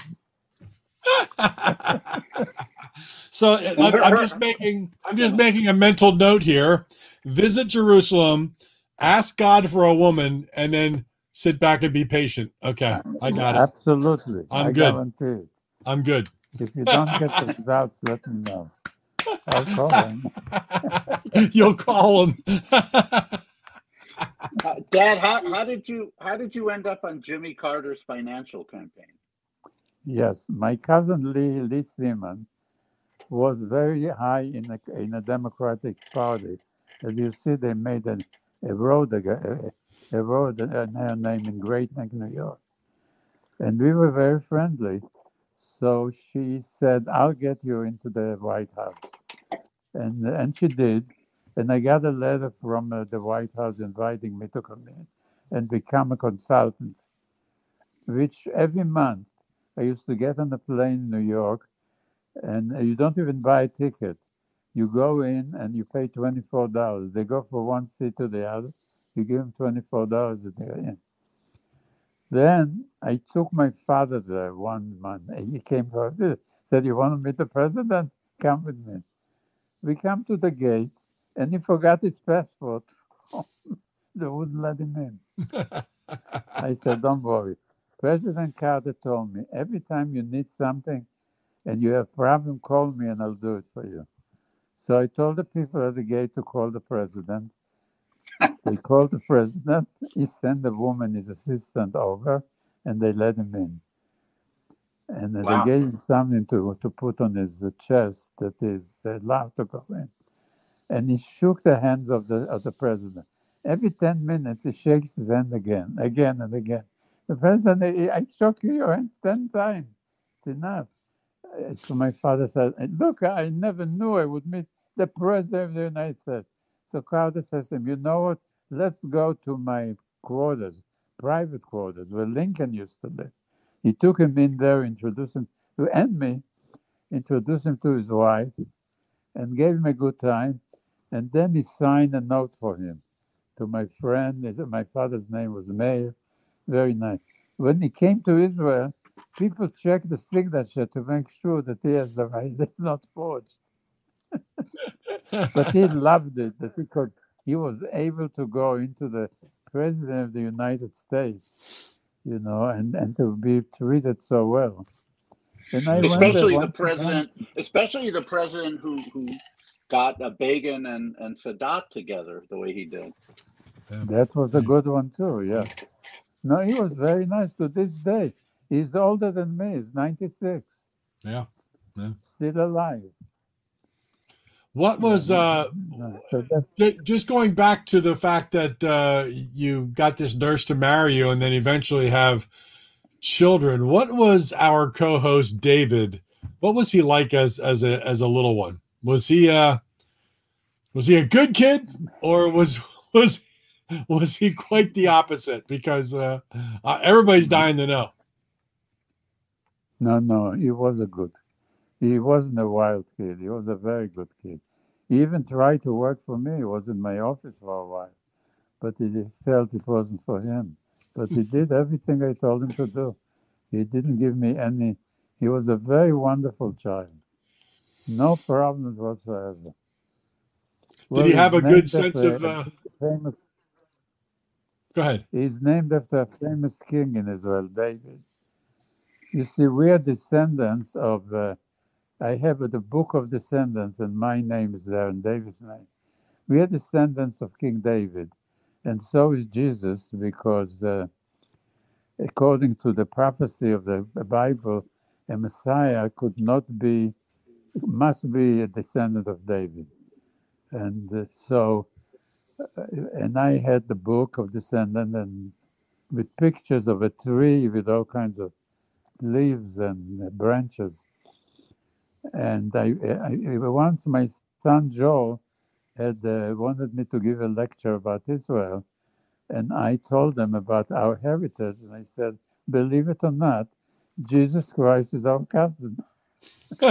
[laughs] so uh, I'm, I'm just making I'm just making a mental note here. Visit Jerusalem, ask God for a woman, and then sit back and be patient. Okay, I got it. Absolutely. I'm I good. guarantee. I'm good. If you don't get the results, let me know. I'll call [laughs] him. You'll call him. Uh, Dad, how, how did you how did you end up on Jimmy Carter's financial campaign? Yes, my cousin Lee, Lee Seaman was very high in the in the Democratic Party. As you see, they made a, a road a, a road uh, her name in Great Neck, New York, and we were very friendly. So she said, "I'll get you into the White House," and and she did. And I got a letter from uh, the White House inviting me to come in and become a consultant, which every month I used to get on a plane in New York, and you don't even buy a ticket. You go in and you pay twenty-four dollars. They go from one seat to the other. You give him twenty-four dollars and they're in. Then I took my father there one month. He came for a visit. Said, "You want to meet the president? Come with me." We come to the gate, and he forgot his passport. [laughs] they wouldn't let him in. [laughs] I said, "Don't worry." President Carter told me every time you need something and you have problem, call me and I'll do it for you. So I told the people at the gate to call the president. They called the president. He sent the woman, his assistant, over, and they let him in. And Wow. they gave him something to, to put on his chest that is allowed to go in. And he shook the hands of the of the president. Every ten minutes, he shakes his hand again, again and again. The president, I I shook your hands ten times. It's enough. Uh, So my father said, "Look, I never knew I would meet the president of the United States. So Carter says to him, You know what? Let's go to my quarters, private quarters, where Lincoln used to live. He took him in there, introduced him to and me, introduced him to his wife, and gave him a good time. And then he signed a note for him to my friend. My father's name was Mayer. Very nice. When he came to Israel, people checked the signature to make sure that he has the right. [laughs] It's not forged. [laughs] but he loved it that he could. He was able to go into the president of the United States, you know, and and to be treated so well. especially the president, time, especially the president who who got a Begin and and Sadat together the way he did. That was a good one too. Yeah. No, he was very nice to this day. He's older than me. He's 96. Yeah. yeah. Still alive. What was uh just going back to the fact that uh you got this nurse to marry you and then eventually have children. What was our co-host David? What was he like as as a as a little one? Was he uh was he a good kid or was [laughs] was was he quite the opposite? Because uh, uh everybody's dying to know. No, no, he was a good. He wasn't a wild kid. He was a very good kid. He even tried to work for me. He was in my office for a while, but he felt it wasn't for him. But he did everything I told him to do. He didn't give me any. He was a very wonderful child. No problems whatsoever. Did well, he have a good sense of uh... famous? Go ahead. He's named after a famous king in Israel, David. You see, we are descendants of, uh, I have the book of descendants, and my name is there, and David's name. We are descendants of King David, and so is Jesus, because uh, according to the prophecy of the Bible, a Messiah could not be, must be a descendant of David. And uh, so, uh, and I had the book of descendant and with pictures of a tree with all kinds of leaves and branches. And I, I once my son Joe had uh, wanted me to give a lecture about Israel, and I told them about our heritage, and I said, "Believe it or not, Jesus Christ is our cousin." [laughs]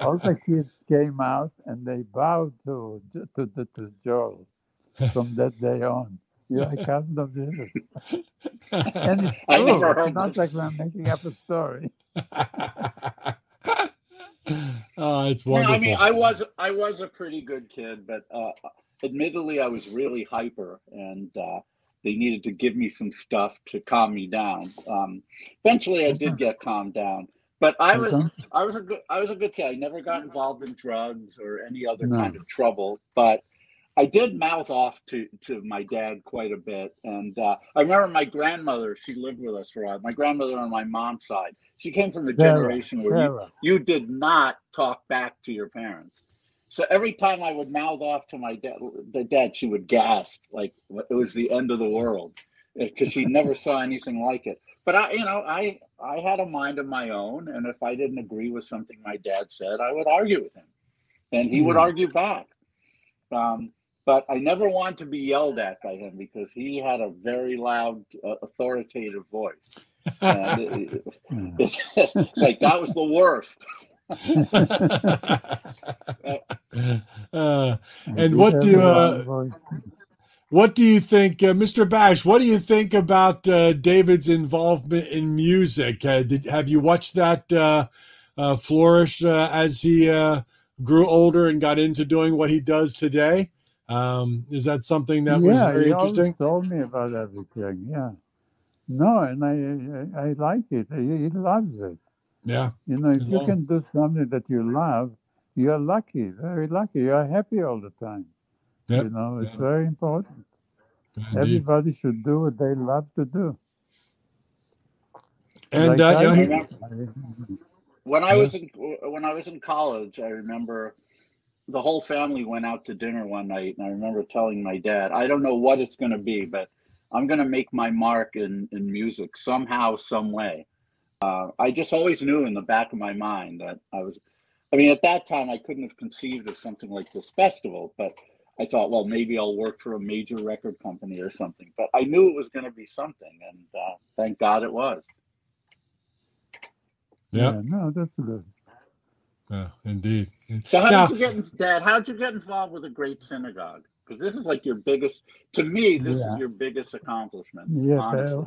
All the kids came out and they bowed to to, to, to Joel from that day on. You're a cousin of Jesus. [laughs] and it's true. I never heard it's not like I'm making up a story. [laughs] [laughs] oh, it's wonderful. I mean, I was I was a pretty good kid, but uh, admittedly, I was really hyper, and uh, they needed to give me some stuff to calm me down. Um, eventually, I did get calmed down, but I was I was a good I was a good kid. I never got involved in drugs or any other no. kind of trouble, but I did mouth off to to my dad quite a bit, and uh, I remember my grandmother. She lived with us for a while. My grandmother on my mom's side. She came from the generation where you, you did not talk back to your parents. So every time I would mouth off to my dad, the dad, she would gasp like it was the end of the world because she never [laughs] saw anything like it. But I, you know, I I had a mind of my own, and if I didn't agree with something my dad said, I would argue with him, and he mm. would hmm. argue back. Um, but I never want to be yelled at by him because he had a very loud, uh, authoritative voice. And it, it, [laughs] it's, it's, like that was the worst. [laughs] uh, and what do uh, what do you think, uh, Mr. Bash? What do you think about uh, David's involvement in music? Uh, did have you watched that flourish as he grew older and got into doing what he does today? Um, is that something that yeah, was very interesting? told me about everything. Yeah. No, and I I, I like it. He, he, loves it. Yeah. You know, if you can do something that you love, you're lucky, very lucky. You're happy all the time. Yep. You know, it's very important. Indeed. Everybody should do what they love to do. And like uh, I, when I was in when I was in college, I remember the whole family went out to dinner one night, and I remember telling my dad, "I don't know what it's going to be, but I'm going to make my mark in in music somehow, some way." Uh, I just always knew in the back of my mind that I was I mean, at that time, I couldn't have conceived of something like this festival, but I thought, well, maybe I'll work for a major record company or something. But I knew it was going to be something, and uh, thank God it was. Yeah. Yeah, no, that's good. Yeah, indeed. So, how Now- did you get, in, Dad? How did you get involved with the Great Synagogue? Because this is like your biggest, to me, this Yeah. is your biggest accomplishment. Yeah, honestly.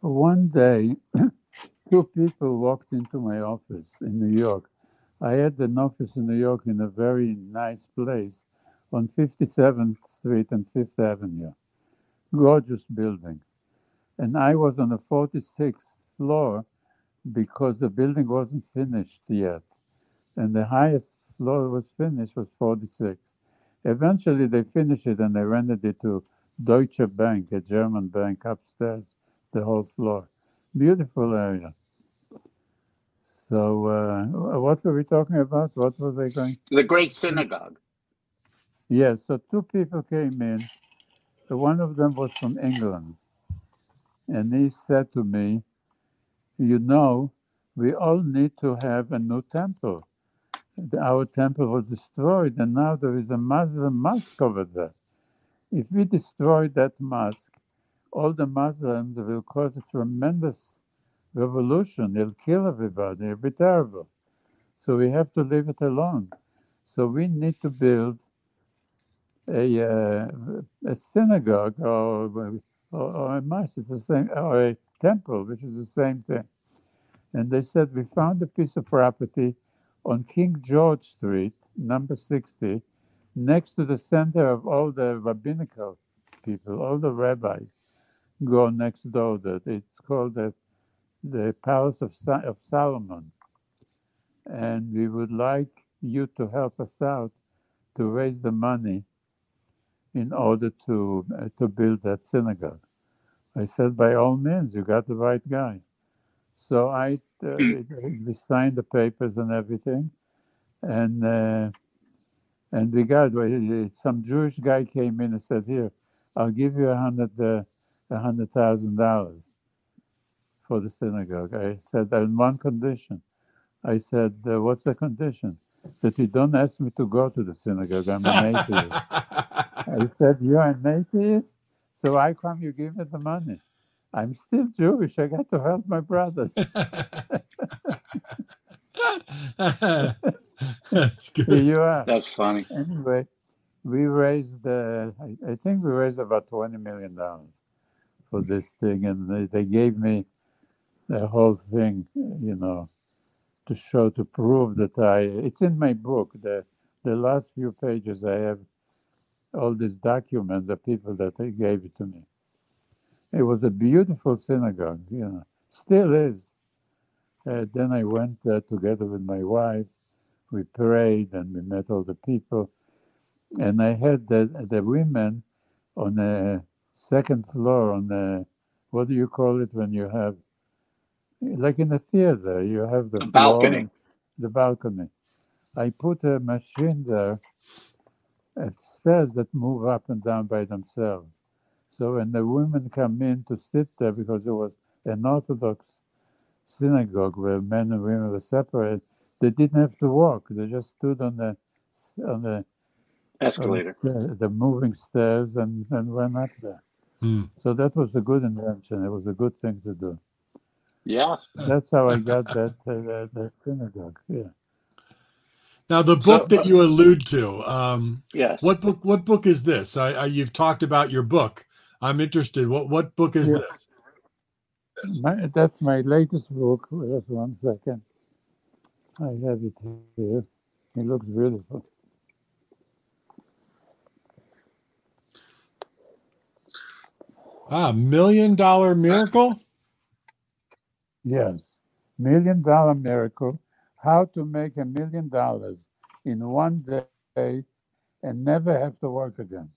one day, [clears throat] two people walked into my office in New York. I had an office in New York in a very nice place on 57th Street and Fifth Avenue. Gorgeous building. And I was on the 46th floor because the building wasn't finished yet. And the highest floor was finished was 46. Eventually, they finished it and they rented it to Deutsche Bank, a German bank upstairs, the whole floor. Beautiful area. So, uh, what were we talking about? What were they going? The Great Synagogue. Yes, so two people came in. One of them was from England. And he said to me, You know, we all need to have a new temple. Our temple was destroyed, and now there is a Muslim mosque over there. If we destroy that mosque, all the Muslims will cause a tremendous revolution. They'll kill everybody. It'll be terrible. So we have to leave it alone. So we need to build a, uh, a synagogue or, or, or a mosque, it's the same, or a temple, which is the same thing. And they said, We found a piece of property on King George Street, number 60, next to the center of all the rabbinical people, all the rabbis go next door. That It's called the, the Palace of, of Solomon. And we would like you to help us out to raise the money in order to uh, to build that synagogue. I said, by all means, you got the right guy. So I uh, [clears throat] we signed the papers and everything, and uh, and we got some Jewish guy came in and said, here, I'll give you a hundred uh, a hundred thousand dollars for the synagogue. I said, on one condition. I said, uh, what's the condition? That you don't ask me to go to the synagogue. I'm an [laughs] atheist. I said, You're an atheist? So I come you give me the money? I'm still Jewish. I got to help my brothers. [laughs] That's Here good. you are. That's funny. Anyway, we raised, uh, I, I think we raised about $20 million for this thing. And they, they gave me the whole thing, you know, to show, to prove that I, it's in my book. The, the last few pages, I have all these documents, the people that they gave it to me. It was a beautiful synagogue, you know, still is. Uh, then I went there together with my wife. We prayed and we met all the people. And I had the, the women on the second floor on the, what do you call it when you have, like in a theater, you have the floor balcony. The balcony. I put a machine there uh, stairs that move up and down by themselves. So when the women come in to sit there, because it was an Orthodox synagogue where men and women were separated, they didn't have to walk. They just stood on the on the, on Escalator. the, the moving stairs and, and went up there. Hmm. So that was a good invention. It was a good thing to do. Yeah. That's how I got that uh, that, that synagogue. Yeah. Now, the So- book that you allude to, um, Yes. what book? What book is this? I, I, you've talked about your book. I'm interested. What what book is Yeah. this? My, that's my latest book. Just one second. I have it here. It looks beautiful. Ah, Million Dollar Miracle. Yes. Million Dollar Miracle How to Make a Million Dollars in One Day and Never Have to Work Again.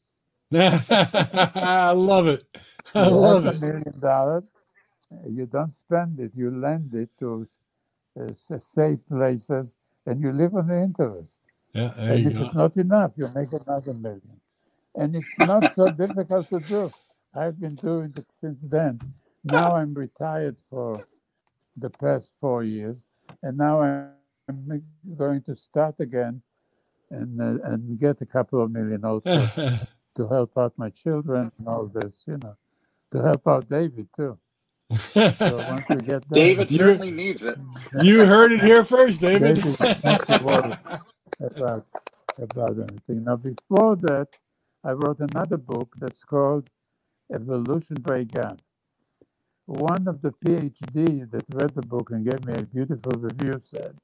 I love it. I You love it. a million dollars, you don't spend it, you lend it to uh, safe places and you live on the interest. Yeah, there and you if go. it's not enough, you make another million. And it's not so difficult to do. I've been doing it since then. Now I'm retired for the past four years, and now I'm going to start again and uh, and get a couple of million also [laughs] to help out my children and all mm-hmm. this, you know, to help out David too. So once we get [laughs] there, David You- certainly needs it. you heard it here first, David. David is not to worry about about anything. Now, before that, I wrote another book that's called Evolution by God. One of the PhD that read the book and gave me a beautiful review said,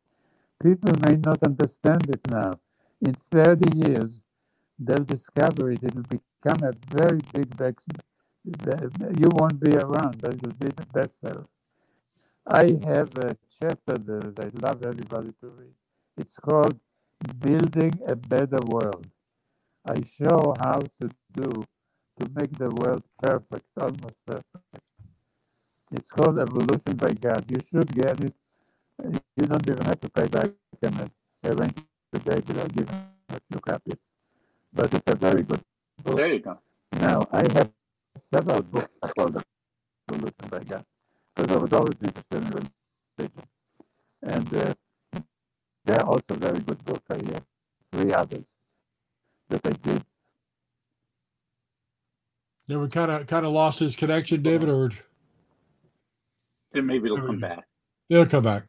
"People may not understand it now. In 30 years, they'll discover it. It'll become a very big best. You won't be around, but it'll be the bestseller." I have a chapter that I love everybody to read. It's called Building a Better World. I show how to do to make the world perfect, almost perfect. It's called Evolution by God. You should get it. You don't even have to pay back. I arrange the date. I'll a few copies. But it's a very good book. There you go. Now, I have several books called Evolution by God because I was always interested in religion. And uh, they're also very good books. I have three others that I did. Yeah, we kind of kind of lost his connection, David, or Then maybe it'll come back. they'll come back.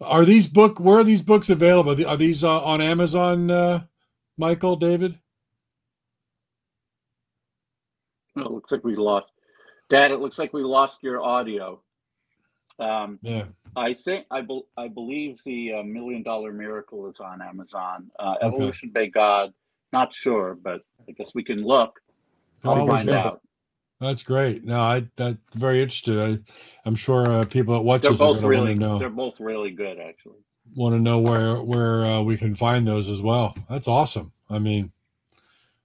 Are these book? Where are these books available? Are these uh, on Amazon, uh, Michael, David? Well, it looks like we lost. Dad, it looks like we lost your audio. Um, Yeah. I think I, bel I believe the uh, Million Dollar Miracle is on Amazon. Uh, Okay. Evolution by God, not sure, but I guess we can look. I'll find look. out. That's great. No, I that's very interested. I, I'm sure uh, people that watch They're both really, they're both really good, actually. Want to know where where uh, we can find those as well. That's awesome. I mean,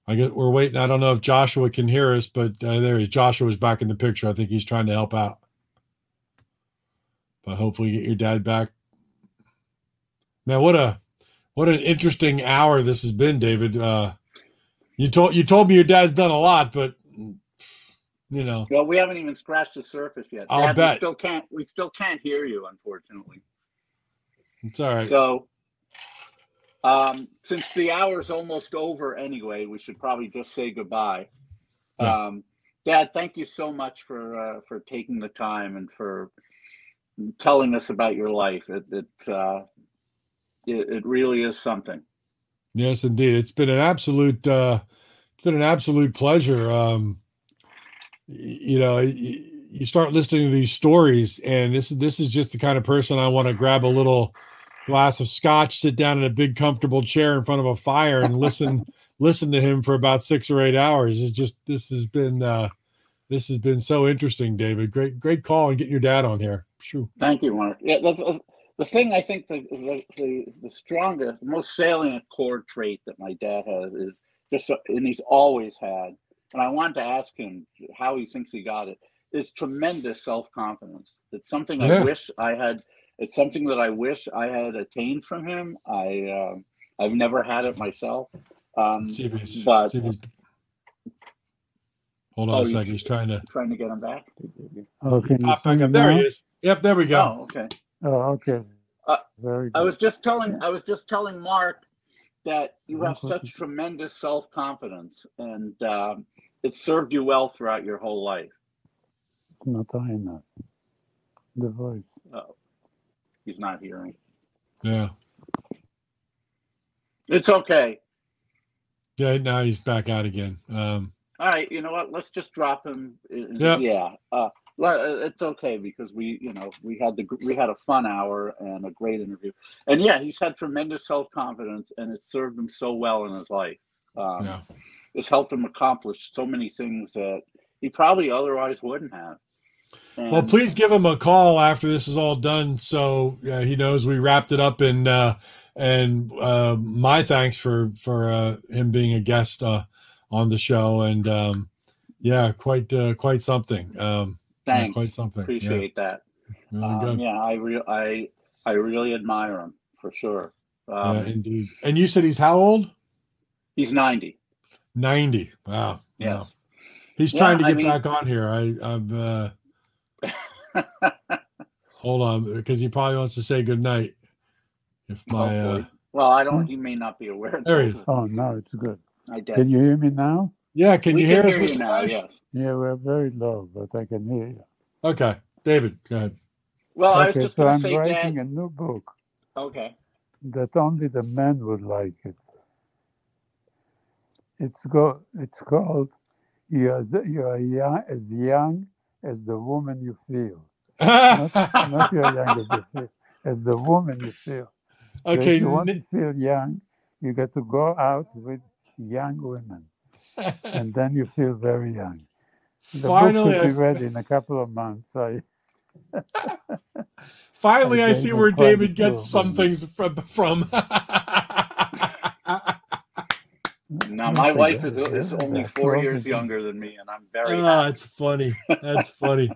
I get we're waiting. I don't know if Joshua can hear us, but uh, there he Joshua's back in the picture. I think he's trying to help out. But hopefully, you get your dad back. Man, what a what an interesting hour this has been, David. Uh, you told you told me your dad's done a lot, but you know, Well, we haven't even scratched the surface yet. I'll Dad, bet. We still can't. We still can't hear you, unfortunately. It's all right. So, um, since the hour's almost over anyway, we should probably just say goodbye. Yeah. Um, Dad, thank you so much for uh, for taking the time and for telling us about your life. It it, uh, it it really is something. Yes, indeed. It's been an absolute uh it's been an absolute pleasure. Um you know, y- you start listening to these stories and this this is just the kind of person I want to grab a little glass of scotch, sit down in a big comfortable chair in front of a fire and listen [laughs] listen to him for about 6 or 8 hours. It's just this has been uh this has been so interesting, David. Great great call and getting your dad on here. Phew. Thank you, Mark. Yeah, the, the, the thing I think the, the the the strongest, the most salient core trait that my dad has is just, and he's always had. And I wanted to ask him how he thinks he got it. Is tremendous self confidence. It's something Yeah. I wish I had. It's something that I wish I had attained from him. I um I've never had it myself. Um, See if he's, but see if he's Hold on Oh, a second. He's trying to trying to get him back. Oh, can you pop see back up. There now? he is. Yep, there we go. Oh, okay. Oh, okay. Uh, Very good. I was just telling I was just telling Mark that you have such tremendous self confidence, and um, it served you well throughout your whole life. not high enough. The voice. He's not hearing. Yeah. It's okay. Yeah, now he's back out again. Um, All right, you know what? Let's just drop him. in- Yeah. Yeah. Uh, it's okay because we, you know, we had the we had a fun hour and a great interview, and yeah, he's had tremendous self confidence, and it served him so well in his life. Um, yeah. It's helped him accomplish so many things that he probably otherwise wouldn't have. Well, please give him a call after this is all done, so uh, he knows we wrapped it up. And uh, and uh, my thanks for for uh, him being a guest uh, on the show. And um, yeah, quite uh, quite something. Um, yeah, Thanks. quite something. Appreciate that. Yeah, really Um, yeah, I re- I I really admire him for sure. Um, yeah, indeed. And you said he's how old? he's ninety. Ninety. Wow. Yes. Wow. He's Yeah, trying to I get mean- back on here. I, I'm. Hold on, because he probably wants to say good night. If my uh, Well, I don't. He may not be aware. it's There he over. Oh, no, it's good. I did. Can you hear me now? yeah, can we you can hear us, hear you Mr. now. Yes. Yeah, we're very low, but I can hear you. Okay, David, go ahead. Well, I was just so going I'm to say, writing Dad. a new book Okay. that only the men would like it. It's go. It's called "You Are You Are young, as young as the woman you feel." Not, not you are [laughs] young as you feel, as the woman you feel. So okay, if you want to feel young, you got to go out with young women, and then you feel very young. The finally, book will be ready in a couple of months. I, [laughs] finally, I I see where David gets some things from. from. [laughs] Now, my wife is, is only four years younger than me, and I'm very Ah, happy. it's funny. That's [laughs] funny.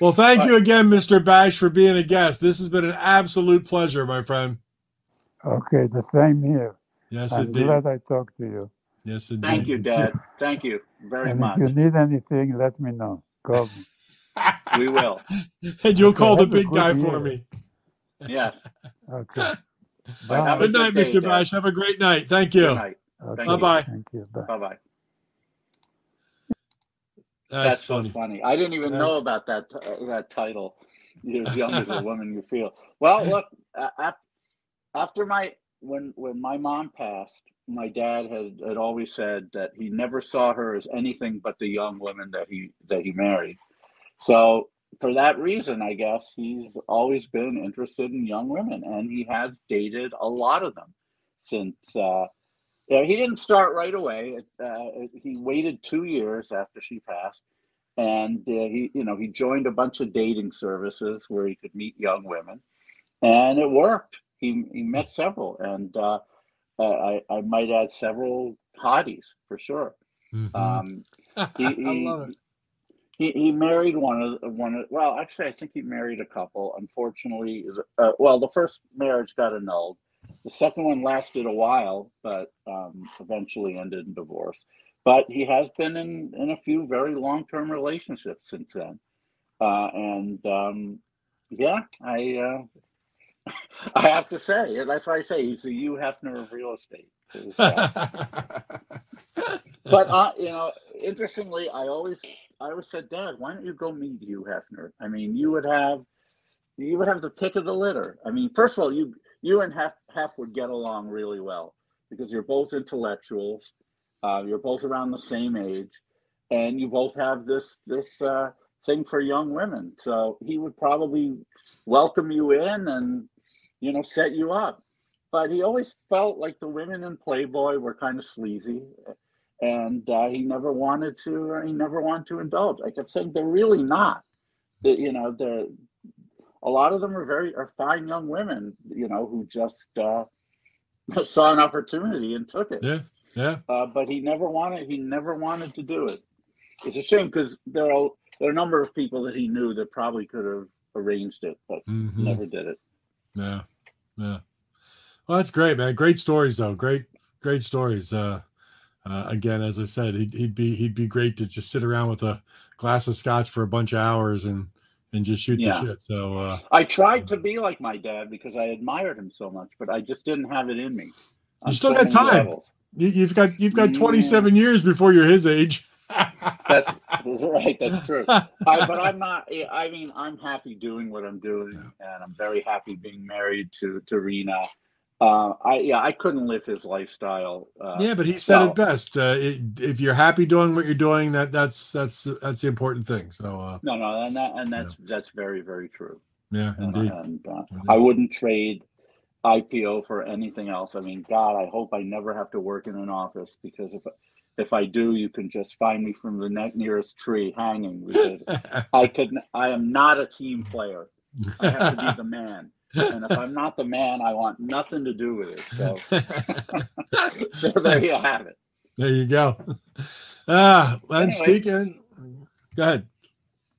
Well, thank But- you again, Mr. Bash, for being a guest. This has been an absolute pleasure, my friend. okay, the same here. Yes, I'm indeed. glad I talked to you. Yes, indeed. Thank you, Dad. Thank you very and much. if you need anything, let me know. Call me. [laughs] We will. [laughs] and you'll Okay, call the big guy year. for me. Yes. Okay. Bye. Good night, good day, Mr. Dad. Bash. Have a great night. Thank Good you. Night. Okay, Bye-bye. Thank you. Bye. Bye bye. That's, That's, funny. so funny. I didn't even know about that uh, that title. You're as young as a woman you feel. Well, look, uh, after my when when my mom passed, my dad had, had always said that he never saw her as anything but the young woman that he that he married. So for that reason, I guess he's always been interested in young women, and he has dated a lot of them since. Uh, yeah, he didn't start right away. Uh, he waited two years after she passed, and uh, he, you know, he joined a bunch of dating services where he could meet young women, and it worked. He he met several, and uh, I I might add several hotties for sure. Mhm. Um, [laughs] he, I love it. he, he married one of the- one of well actually I think he married a couple. Unfortunately, uh, well the first marriage got annulled. The second one lasted a while, but um, eventually ended in divorce. But he has been in in a few very long term relationships since then, uh, and um, yeah, I uh, [laughs] I have to say that's why I say he's the Hugh Hefner of real estate. uh, [laughs] but uh, you know, interestingly, I always I always said, Dad, why don't you go meet Hugh Hefner? I mean, you would have you would have the pick of the litter. I mean, first of all, you you and Hef Hef would get along really well because you're both intellectuals, uh, you're both around the same age, and you both have this this uh, thing for young women. So he would probably welcome you in and you know set you up. But he always felt like the women in Playboy were kind of sleazy and uh, he never wanted to he never wanted to indulge i kept saying they're really not you know they're a lot of them are very are fine young women you know who just uh, [laughs] saw an opportunity and took it yeah, yeah. uh, but he never wanted he never wanted to do it it's a shame because there are there are a number of people that he knew that probably could have arranged it but Mhm. never did it Yeah, yeah. Well, that's great, man. Great stories, though. Great, great stories. Uh, uh, again, as I said, he'd, he'd be he'd be great to just sit around with a glass of scotch for a bunch of hours and and just shoot Yeah. the shit. So, uh, i tried to be like my dad because i admired him so much but i just didn't have it in me on still got time. levels. you, you've got you've got Yeah. 27 years before you're his age. [laughs] That's right. That's true. [laughs] I, but I'm not. I mean, I'm happy doing what I'm doing, and I'm very happy being married to to Rena. Uh, I yeah, I couldn't live his lifestyle. Uh, yeah, but he said well- it best. Uh, it, if you're happy doing what you're doing, that that's that's that's the important thing. So, uh, No, no, and that and that's that's very very true. yeah, indeed. and uh, Indeed. I wouldn't trade IPO for anything else. I mean, God, I hope I never have to work in an office because if if I do, you can just find me from the ne- nearest tree hanging because [laughs] I could. I am not a team player. I have to be the man. And if I'm not the man, I want nothing to do with it. So, [laughs] [laughs] so there you have it. there you go. Ah, and Anyway. speaking, go ahead.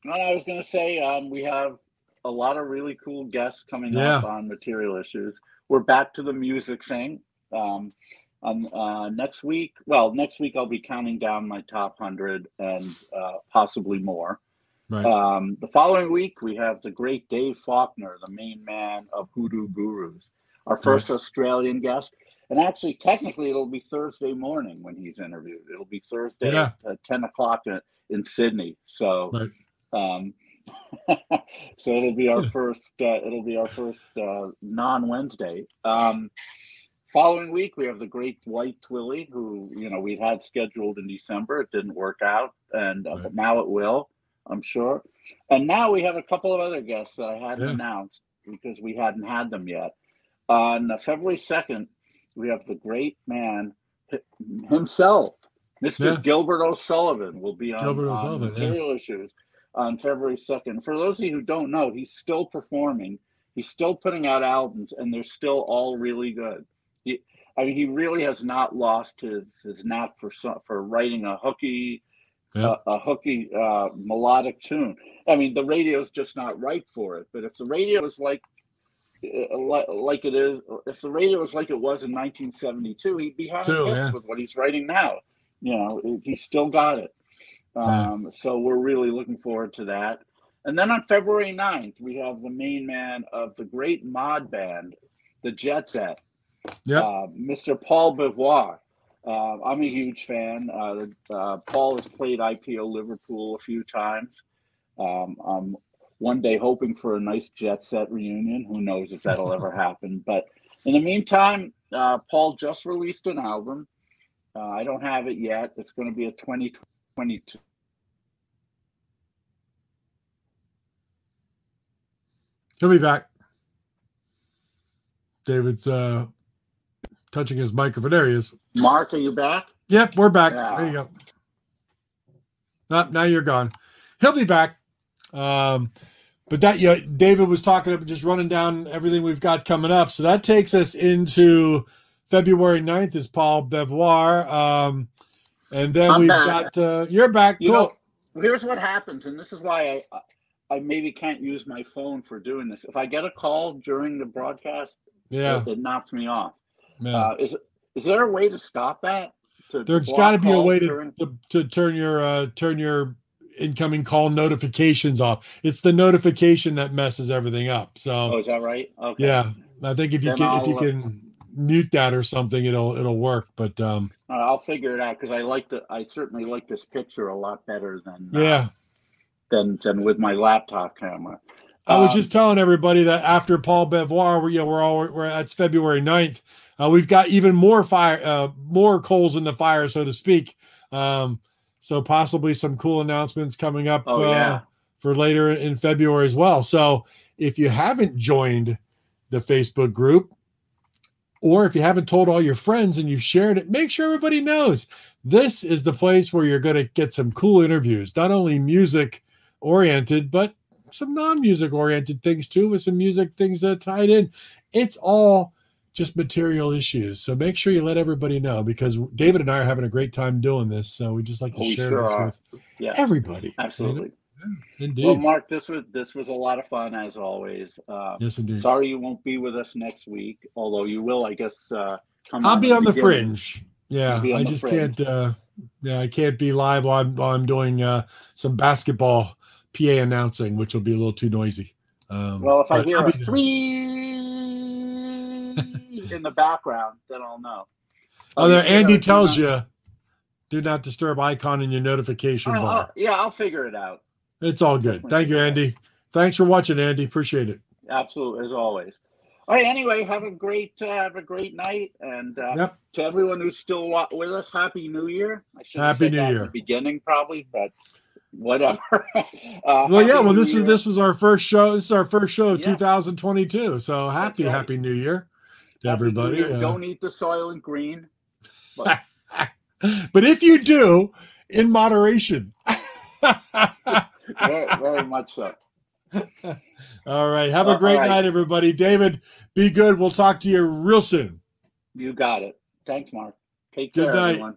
And I was going to say, um, we have a lot of really cool guests coming Yeah. up on material issues. We're back to the music thing. Um, on uh, next week, well, next week I'll be counting down my top hundred and uh, possibly more. Right. Um, the following week, we have the great Dave Faulkner, the main man of Hoodoo Gurus. our first Australian guest. And actually, technically, it'll be Thursday morning when he's interviewed. It'll be Thursday Yeah. at 10 o'clock in, in Sydney. So, Right. um, [laughs] so it'll be our first. Uh, it'll be our first uh, non Wednesday. Um, following week, we have the Great Dwight Twilley, who you know we had scheduled in December. It didn't work out, and uh, Right. but now it will, I'm sure. And now we have a couple of other guests that I hadn't Yeah. announced because we hadn't had them yet. On February 2nd, we have the great man himself, Mr. Yeah. Gilbert O'Sullivan, will be on, Gilbert on O'Sullivan, yeah. material issues on February 2nd. For those of you who don't know, he's still performing, he's still putting out albums, and they're still all really good. He, I mean, he really has not lost his, his knack for for writing a hooky, Yeah. a, a hooky uh, melodic tune. I mean, the radio's just not right for it. But if the radio is like uh, like, it is, if the radio was like it was in 1972, he'd be having hits yeah. with what he's writing now. You know, he- he's still got it. Yeah. Um, So we're really looking forward to that. And then on February 9th, we have the main man of the great mod band, the Jet Set, Yep. uh, Mr. Paul Bevoir. Uh, I'm a huge fan. Uh, uh, Paul has played IPO Liverpool a few times. Um, I'm one day hoping for a nice Jet Set reunion. Who knows if that'll ever [laughs] happen? But in the meantime, uh, Paul just released an album. Uh, I don't have it yet. It's going to be a 2022. He'll be back. David's uh touching his microphone. There he is. Mark, are you back? Yep, we're back. Yeah. There you go. Now, now you're gone. He'll be back. Um, but that yeah, David was talking about just running down everything we've got coming up. So that takes us into February 9th is Paul Bevoir. Um, and then I'm we've back. got uh, you're back. You Cool. know, here's what happens, and this is why I I maybe can't use my phone for doing this. If I get a call during the broadcast, yeah. it, it knocks me off. Yeah. Uh, is is there a way to stop that? To, There's got to be a way to, during- to to turn your uh, turn your incoming call notifications off. It's the notification that messes everything up. So Oh, is that right? Okay. yeah, I think if you Then can if you I'll, uh, can mute that or something, it'll it'll work. But um, Uh, I'll figure it out because I like the I certainly like this picture a lot better than uh, yeah, than than with my laptop camera. I was Um, just telling everybody that after Paul Bevoir, we, you know, we're all we're that's February 9th. Uh, we've got even more fire, uh, more coals in the fire, so to speak. Um, so possibly some cool announcements coming up Oh, uh, for later in February as well. So if you haven't joined the Facebook group, or if you haven't told all your friends and you've shared it, make sure everybody knows this is the place where you're going to get some cool interviews, not only music oriented, but some non-music oriented things too, with some music things that tied in. It's all just material issues. So make sure you let everybody know because David and I are having a great time doing this. So we just like to share sure this are. with Yeah, everybody. you know? absolutely. Indeed. Well, Mark, this was this was a lot of fun as always. Uh, yes, indeed. sorry you won't be with us next week, although you will, I guess. Uh, come I'll be on the beginning. fringe. Yeah, You'll be on I just fringe. can't. uh Yeah, I can't be live while I'm, while I'm doing uh some basketball PA announcing, which will be a little too noisy. Um, Well, if I hear a three in the background, then I'll know. Oh, there. Andy tells not- you, do not disturb icon in your notification Oh, bar. oh, yeah, I'll figure it out. It's all good. definitely Thank you. Andy. Thanks for watching, Andy. Appreciate it. Absolutely, as always. All right. Anyway, have a great uh, have a great night, and uh, Yep. to everyone who's still with us, Happy New Year. I should Happy New Year. at the beginning, probably, but whatever. [laughs] uh, Well, yeah. Well, this is this was our first show. This is our first show of Yeah. 2022. So happy, right. happy New Year to Happy everybody. Year. Uh, Don't eat the Soylent Green. But [laughs] but if you do, in moderation. [laughs] very, very much so. All right. Have a great right. night, everybody. David, be good. We'll talk to you real soon. You got it. Thanks, Mark. Take Good care, night. everyone.